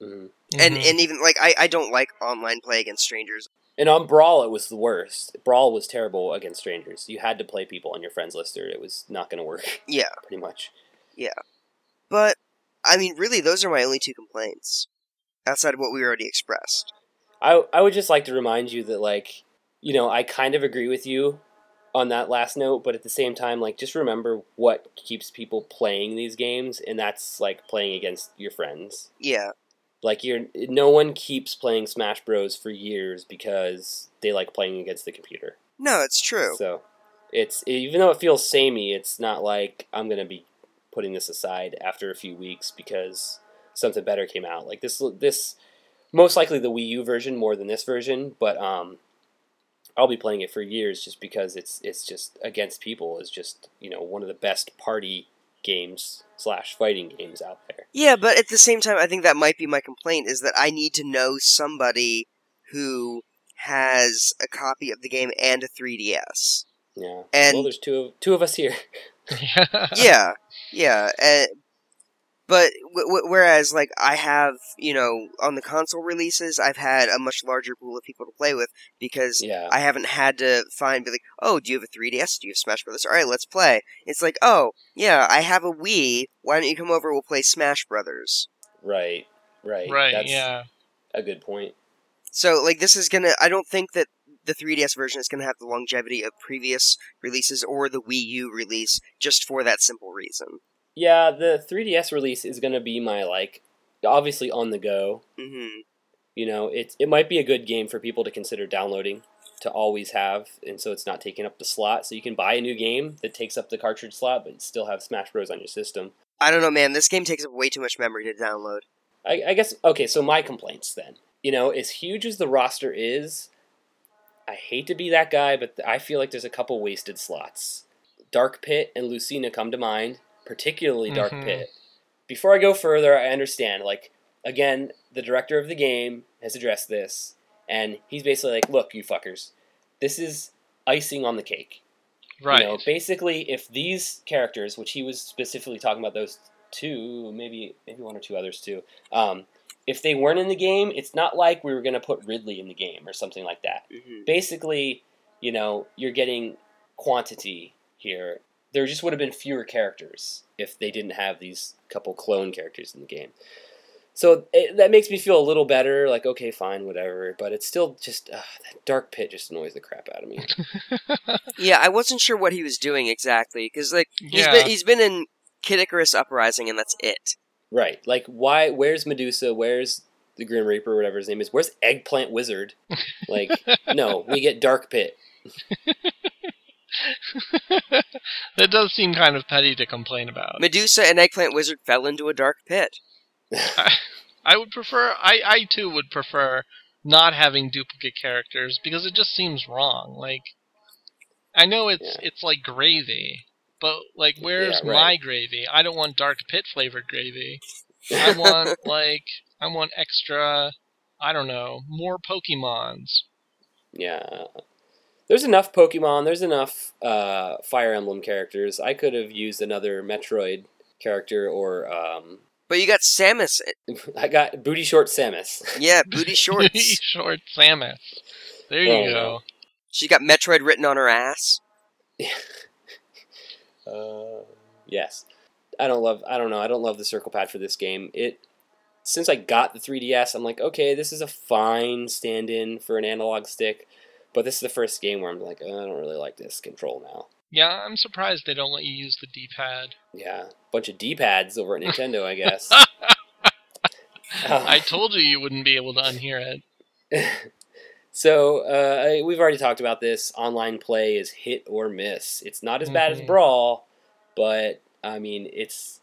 hmm And Mhm. and even like I, I don't like online play against strangers. And on Brawl, it was the worst. Brawl was terrible against strangers. You had to play people on your friends list, or it was not going to work. Yeah. Pretty much. But I mean, really, those are my only two complaints, outside of what we already expressed. I I would just like to remind you that like you know I kind of agree with you on that last note, but at the same time, like just remember what keeps people playing these games, and that's like playing against your friends. Yeah, Like you're no one keeps playing Smash Bros for years because they like playing against the computer. no, it's true. So it's even though it feels samey, it's not like I'm gonna be putting this aside after a few weeks because something better came out. Like this, this most likely the Wii U version more than this version, but um, I'll be playing it for years just because it's it's just against people is just you know one of the best party games slash fighting games out there. Yeah, but at the same time, I think that might be my complaint is that I need to know somebody who has a copy of the game and a 3DS. Yeah. And- well, there's two of two of us here. yeah, yeah. Uh, but w- w- whereas, like, I have, you know, on the console releases, I've had a much larger pool of people to play with because Yeah. I haven't had to find, be like, oh, do you have a 3DS? Do you have Smash Brothers? All right, let's play. It's like, oh, yeah, I have a Wii. Why don't you come over? We'll play Smash Brothers. right. Right. right, That's yeah. a good point. So, like, this is gonna. I don't think that the 3DS version is gonna have the longevity of previous releases or the Wii U release just for that simple reason. Yeah, the 3DS release is going to be my like obviously on the go. hmm You know, it it might be a good game for people to consider downloading to always have, and so it's not taking up the slot. So you can buy a new game that takes up the cartridge slot, but still have Smash Bros on your system. I don't know, man. This game takes up way too much memory to download. I, I guess okay. So my complaints then, you know, as huge as the roster is, I hate to be that guy, but I feel like there's a couple wasted slots. Dark Pit and Lucina come to mind, particularly Dark Mhm. Pit. Before I go further, I understand. Like again, the director of the game has addressed this, and he's basically like, "Look, you fuckers, this is icing on the cake." Right. You know, basically, if these characters, which he was specifically talking about those two, maybe maybe one or two others too, um, if they weren't in the game, it's not like we were going to put Ridley in the game or something like that. hmm Basically, you know, you're getting quantity here. There just would have been fewer characters if they didn't have these couple clone characters in the game. So it, that makes me feel a little better. Like, okay, fine, whatever. But it's still just uh, that dark pit just annoys the crap out of me. Yeah, I wasn't sure what he was doing exactly because, like, he's Yeah. been he's been in Kid Icarus Uprising, and that's it. Right. Like, why? Where's Medusa? Where's the Grim Reaper, whatever his name is? Where's Eggplant Wizard? Like, no, we get Dark Pit. that does seem kind of petty to complain about. Medusa and Eggplant Wizard fell into a dark pit. I, I would prefer. I, I too would prefer not having duplicate characters because it just seems wrong. Like, I know it's Yeah. it's like gravy, but like, where's Yeah, my gravy? I don't want dark pit flavored gravy. I want like I want extra. I don't know more Pokemons. yeah. There's enough Pokemon. There's enough uh, Fire Emblem characters. I could have used another Metroid character, or um, But you got Samus. I got Booty Short Samus. Yeah, booty shorts. Short Samus. There you Oh, go. She's got Metroid written on her ass. Uh, yes. I don't love. I don't know. I don't love the circle pad for this game. It since I got the 3DS, I'm like, okay, this is a fine stand-in for an analog stick, but this is the first game where I'm like, oh, I don't really like this control now. Yeah, I'm surprised they don't let you use the D-pad. Yeah, bunch of D-pads over at Nintendo, I guess. I told you you wouldn't be able to unhear it. so uh, we've already talked about this. Online play is hit or miss. It's not as bad as Mhm. Brawl, but I mean, it's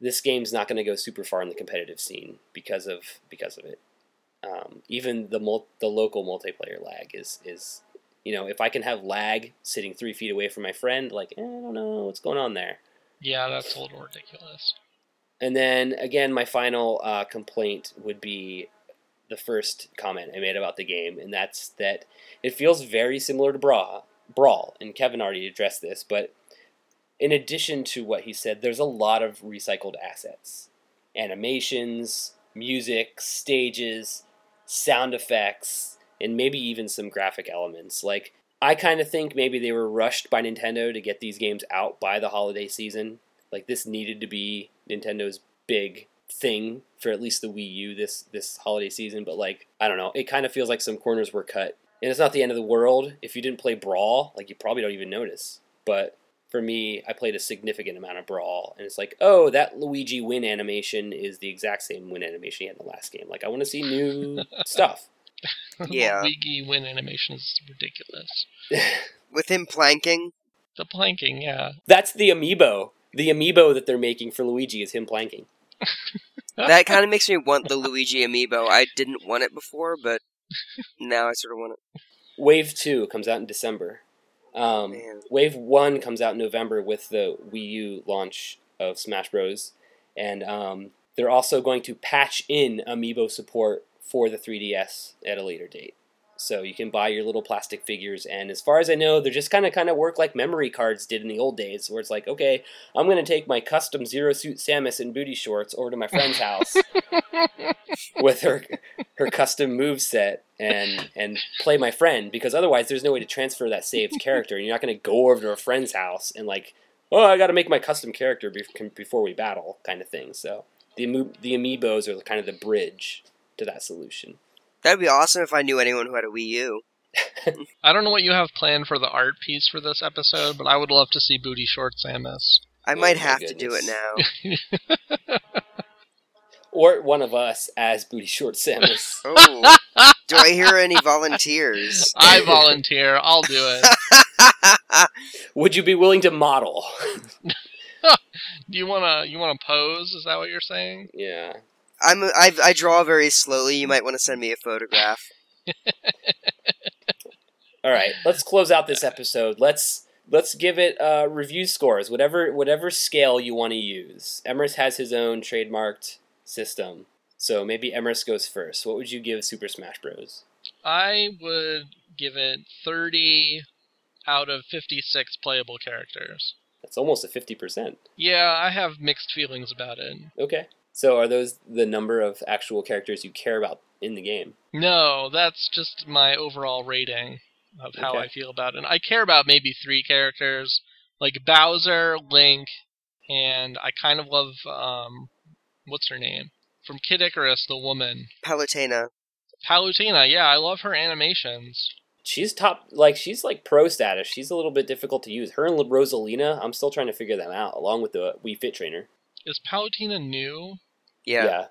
this game's not going to go super far in the competitive scene because of because of it. Um, even the mul- the local multiplayer lag is is you know if I can have lag sitting three feet away from my friend, like eh, I don't know what's going on there. Yeah, that's a little ridiculous. And then again, my final uh, complaint would be the first comment I made about the game, and that's that it feels very similar to Brawl. Brawl, and Kevin already addressed this, but in addition to what he said, there's a lot of recycled assets, animations, music, stages, sound effects, and maybe even some graphic elements. Like I kind of think maybe they were rushed by Nintendo to get these games out by the holiday season. Like this needed to be Nintendo's big thing for at least the Wii U this this holiday season, but like I don't know, it kind of feels like some corners were cut. And it's not the end of the world. If you didn't play Brawl, like you probably don't even notice. But for me, I played a significant amount of Brawl, and it's like, oh, that Luigi win animation is the exact same win animation he had in the last game. Like I want to see new stuff. Yeah. Luigi win animation is ridiculous. With him planking. The planking, yeah. That's the amiibo. The amiibo that they're making for Luigi is him planking. That kind of makes me want the Luigi amiibo. I didn't want it before, but now I sort of want it. Wave 2 comes out in December. Um, Wave 1 comes out in November with the Wii U launch of Smash Bros. And um, they're also going to patch in amiibo support for the 3DS at a later date. So you can buy your little plastic figures, and as far as I know, they're just kind of kind of work like memory cards did in the old days, where it's like, okay, I'm gonna take my custom Zero Suit Samus in booty shorts over to my friend's house with her her custom move set and and play my friend because otherwise there's no way to transfer that saved character, and you're not gonna go over to a friend's house and like, oh, I got to make my custom character be- before we battle, kind of thing. So the the amiibos are kind of the bridge to that solution. That'd be awesome if I knew anyone who had a Wii U. I don't know what you have planned for the art piece for this episode, but I would love to see Booty Short Samus. I Oh might my have to do it now. Or one of us as Booty Short Samus. Oh, do I hear any volunteers? I volunteer. I'll do it. Would you be willing to model? Do you wanna you wanna pose? Is that what you're saying? yeah. I'm I, I draw very slowly. You might want to send me a photograph. All right, let's close out this episode. Let's let's give it uh, review scores, whatever whatever scale you want to use. Emrys has his own trademarked system, so maybe Emrys goes first. What would you give Super Smash Bros? I would give it 30 out of 56 playable characters. That's almost a fifty percent. Yeah, I have mixed feelings about it. Okay, so are those the number of actual characters you care about in the game? No, that's just my overall rating of how Okay. I feel about it. I care about maybe three characters, like Bowser, Link, and I kind of love um, what's her name from Kid Icarus, the woman, Palutena. Palutena. Yeah, I love her animations. She's top, like she's like pro status. She's a little bit difficult to use. Her and Rosalina, I'm still trying to figure them out, along with the Wii Fit Trainer. Is Palutena new? Yeah.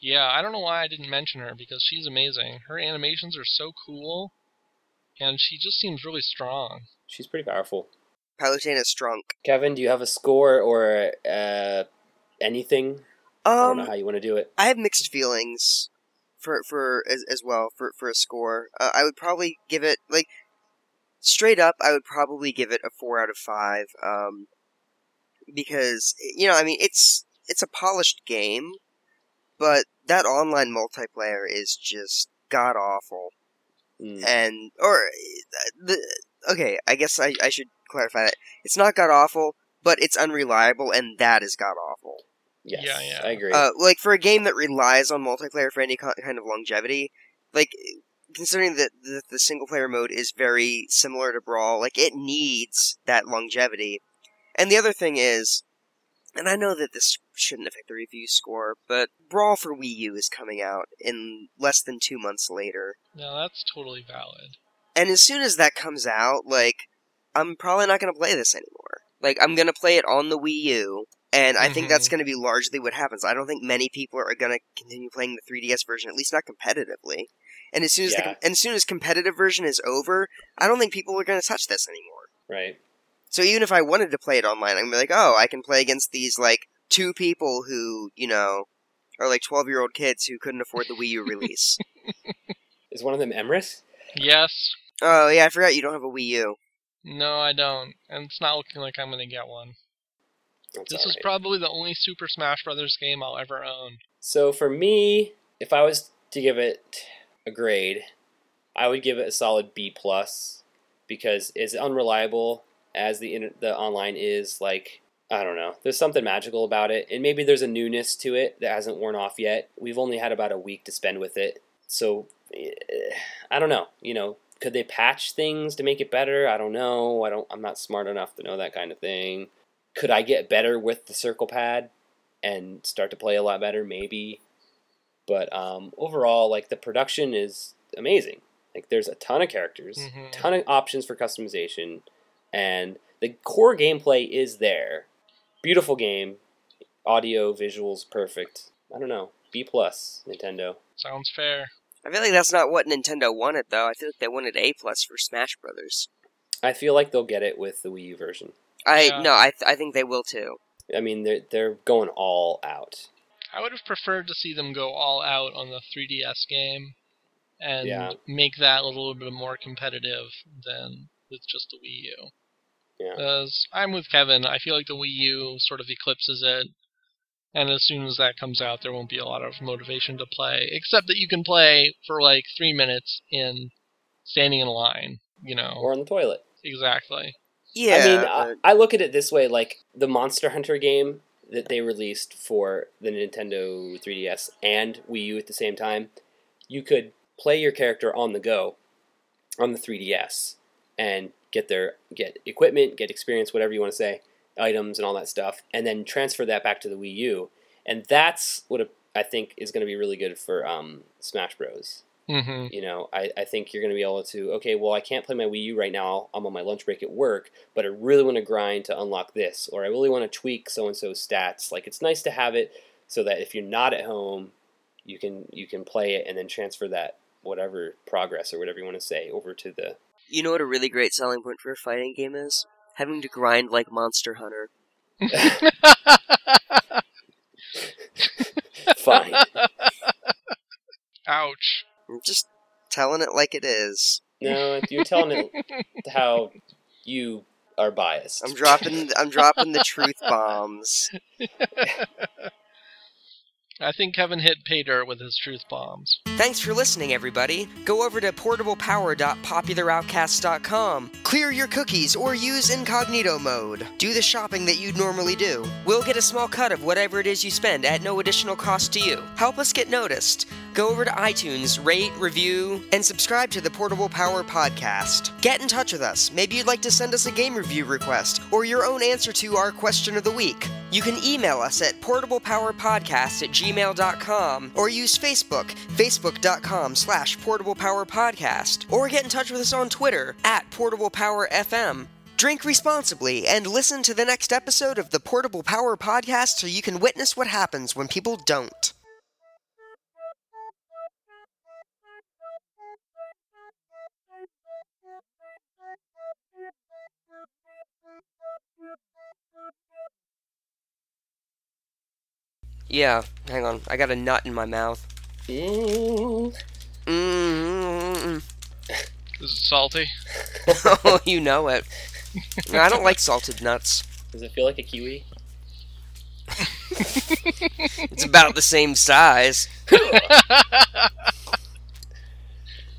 Yeah, I don't know why I didn't mention her because she's amazing. Her animations are so cool, and she just seems really strong. she's pretty powerful. Palutena is drunk. Kevin, do you have a score or uh, anything? I don't know Um, how you want to do it. I have mixed feelings for for as, as well for for a score. Uh, I would probably give it like straight up. I would probably give it a four out of five. Um, because you know, I mean, it's it's a polished game, but that online multiplayer is just god awful. Mm. and or the okay i guess i, I should clarify that it's not god awful but it's unreliable and that is god awful Yes, Yeah, yeah. I agree. uh, like for a game that relies on multiplayer for any kind of longevity like considering that the, the single player mode is very similar to brawl like it needs that longevity and the other thing is and i know that this shouldn't affect the review score but brawl for wii u is coming out in less than two months later No, that's totally valid. and as soon as that comes out, like, I'm probably not going to play this anymore. Like, I'm going to play it on the Wii U, and I think that's Mhm. going to be largely what happens. I don't think many people are going to continue playing the 3DS version, at least not competitively. And as soon as the, and as soon as competitive version is over, I don't think people are going to touch this anymore. right. So even if I wanted to play it online, I'm be like, oh, I can play against these like two people who, you know, are like 12 year old kids who couldn't afford the Wii U release. Is one of them Emrys? Yes. oh yeah, I forgot you don't have a Wii U. No, I don't. And it's not looking like I'm going to get one. That's This is alright. probably the only Super Smash Brothers game I'll ever own. So for me, if I was to give it a grade, I would give it a solid B plus because it's unreliable as the the online is, like I don't know, there's something magical about it, and maybe there's a newness to it that hasn't worn off yet. We've only had about a week to spend with it, so eh, I don't know. You know, could they patch things to make it better? I don't know. I don't. I'm not smart enough to know that kind of thing. Could I get better with the circle pad and start to play a lot better? Maybe. But um, overall, like the production is amazing. Like there's a ton of characters, Mhm. ton of options for customization, and the core gameplay is there. Beautiful game, audio, visuals, perfect. I don't know. B plus Nintendo. Sounds fair. I feel like that's not what Nintendo wanted, though. I feel like they wanted A plus for Smash Brothers. I feel like they'll get it with the Wii U version. I Yeah. no, I th- I think they will too. I mean, they're they're going all out. I would have preferred to see them go all out on the 3DS game and Yeah. make that a little bit more competitive than with just the Wii U. Yeah. Because I'm with Kevin. I feel like the Wii U sort of eclipses it. And as soon as that comes out, there won't be a lot of motivation to play, except that you can play for like three minutes in standing in a line. You know, Or on the toilet. exactly. Yeah, I mean, but- I, I look at it this way: like the Monster Hunter game that they released for the Nintendo 3DS and Wii U at the same time, you could play your character on the go on the 3DS and get their get equipment, get experience, whatever you want to say, items and all that stuff, and then transfer that back to the Wii U. And that's what I think is going to be really good for um, Smash Bros. hmm You know, I, I think you're going to be able to, okay, well, I can't play my Wii U right now. I'm on my lunch break at work, but I really want to grind to unlock this, or I really want to tweak so and so's stats. Like, it's nice to have it so that if you're not at home, you can you can play it and then transfer that whatever progress or whatever you want to say over to the. You know what a really great selling point for a fighting game is? Having to grind like Monster Hunter. Fine. Ouch. I'm just telling it like it is. no, you're telling it how you are biased. I'm dropping. I'm dropping the truth bombs. I think Kevin hit pay dirt with his truth bombs. Thanks for listening, everybody. Go over to portablepower.popularoutcast.com. Clear your cookies or use incognito mode. Do the shopping that you'd normally do. We'll get a small cut of whatever it is you spend at no additional cost to you. Help us get noticed. Go over to iTunes, rate, review, and subscribe to the Portable Power Podcast. Get in touch with us. Maybe you'd like to send us a game review request or your own answer to our question of the week. You can email us at portablepowerpodcast at gmail.com or use Facebook, facebook.com slash portablepowerpodcast, or get in touch with us on Twitter at portablepowerfm. Drink responsibly and listen to the next episode of the Portable Power Podcast so you can witness what happens when people don't. Yeah, hang on. I got a nut in my mouth. Mm. mm Is it salty? oh, you know it. I don't like salted nuts. Does it feel like a kiwi? It's about the same size.